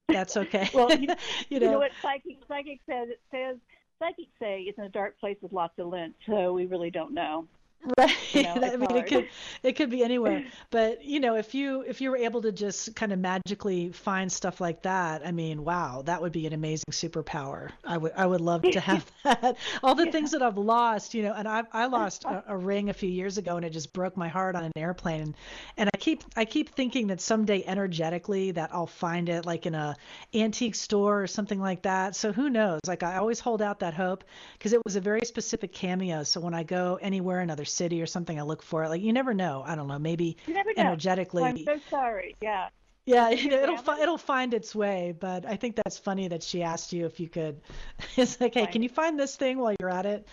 Speaker 3: that's okay.
Speaker 4: Well, you,
Speaker 3: you
Speaker 4: you
Speaker 3: know,
Speaker 4: know what psychic psychic says? It says psychics say it's in a dark place with lots of lint, so we really don't know.
Speaker 3: right?
Speaker 4: you know,
Speaker 3: I mean, it could it could be anywhere. But you know, if you if you were able to just kind of magically find stuff like that, I mean, wow, that would be an amazing superpower. I would I would love to have that. All the things that I've lost, you know, and I I lost a, a ring a few years ago, and it just broke my heart on an airplane. And, and I keep I keep thinking that someday energetically that I'll find it like in a antique store or something like that. So who knows? Like I always hold out that hope because it was a very specific cameo. So when I go anywhere, another city or something, I look for it. Like you never know. I don't know. Maybe
Speaker 4: You never know.
Speaker 3: energetically.
Speaker 4: I'm so sorry. Yeah.
Speaker 3: yeah, it'll fi- it'll find its way. But I think that's funny that she asked you if you could. It's like, hey, can you find this thing while you're at it?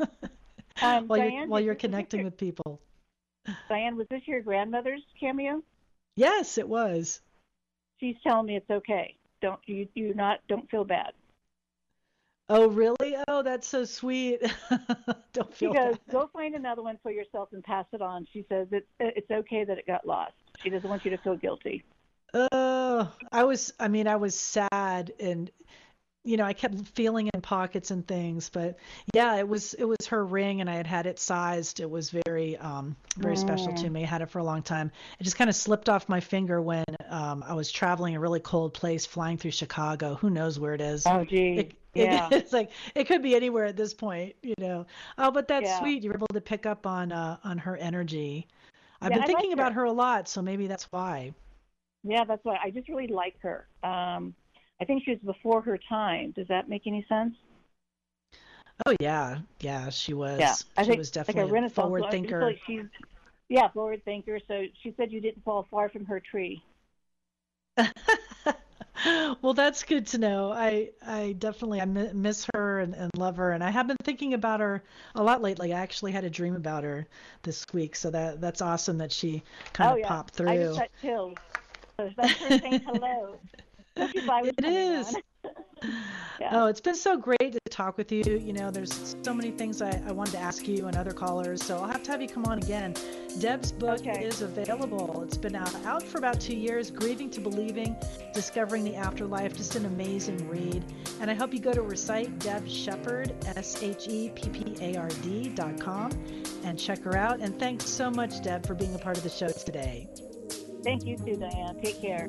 Speaker 4: Um,
Speaker 3: while you're while you're connecting with people.
Speaker 4: Diane, was this your grandmother's cameo?
Speaker 3: Yes, it was.
Speaker 4: She's telling me it's okay. Don't you you not don't feel bad.
Speaker 3: Oh, really? Oh, that's so sweet. Don't
Speaker 4: She
Speaker 3: feel
Speaker 4: goes,
Speaker 3: bad.
Speaker 4: go find another one for yourself and pass it on. She says it's it's okay that it got lost. She doesn't want you to feel guilty.
Speaker 3: Oh, I was, I mean, I was sad and, you know, I kept feeling in pockets and things, but yeah, it was, it was her ring and I had had it sized. It was very, um, very special to me. I had it for a long time. It just kind of slipped off my finger when, um, I was traveling a really cold place flying through Chicago. Who knows where it is?
Speaker 4: Oh, gee.
Speaker 3: It,
Speaker 4: yeah.
Speaker 3: it, it's like it could be anywhere at this point, you know. Oh, but that's
Speaker 4: Yeah.
Speaker 3: sweet. You were able to pick up on uh, on her energy. I've
Speaker 4: Yeah,
Speaker 3: been
Speaker 4: I
Speaker 3: thinking
Speaker 4: like
Speaker 3: about
Speaker 4: her.
Speaker 3: her a lot, so maybe that's why.
Speaker 4: Yeah, that's why I just really like her. Um, I think she was before her time. Does that make any sense?
Speaker 3: Oh yeah, yeah, she was.
Speaker 4: yeah, I
Speaker 3: she
Speaker 4: think
Speaker 3: was
Speaker 4: like
Speaker 3: definitely
Speaker 4: a renaissance
Speaker 3: forward
Speaker 4: I
Speaker 3: thinker.
Speaker 4: Like she's, yeah, forward thinker. So she said you didn't fall far from her tree.
Speaker 3: well, that's good to know. I I definitely I miss her and, and love her, and I have been thinking about her a lot lately. I actually had a dream about her this week, so that that's awesome that she kind
Speaker 4: oh
Speaker 3: of
Speaker 4: yeah,
Speaker 3: popped
Speaker 4: I
Speaker 3: through.
Speaker 4: just got chills. So that's her saying hello. Don't you buy what's
Speaker 3: It is.
Speaker 4: yeah.
Speaker 3: Oh, it's been so great to talk with you. You know, there's so many things I, I wanted to ask you and other callers, so I'll have to have you come on again. Deb's book
Speaker 4: Okay.
Speaker 3: is available. It's been out, out for about two years Grieving to Believing, Discovering the Afterlife. Just an amazing read. And I hope you go to recite Deb Sheppard, S H E P P A R D dot com, and check her out. And thanks so much, Deb, for being a part of the show today.
Speaker 4: Thank you too, Diane. Take care.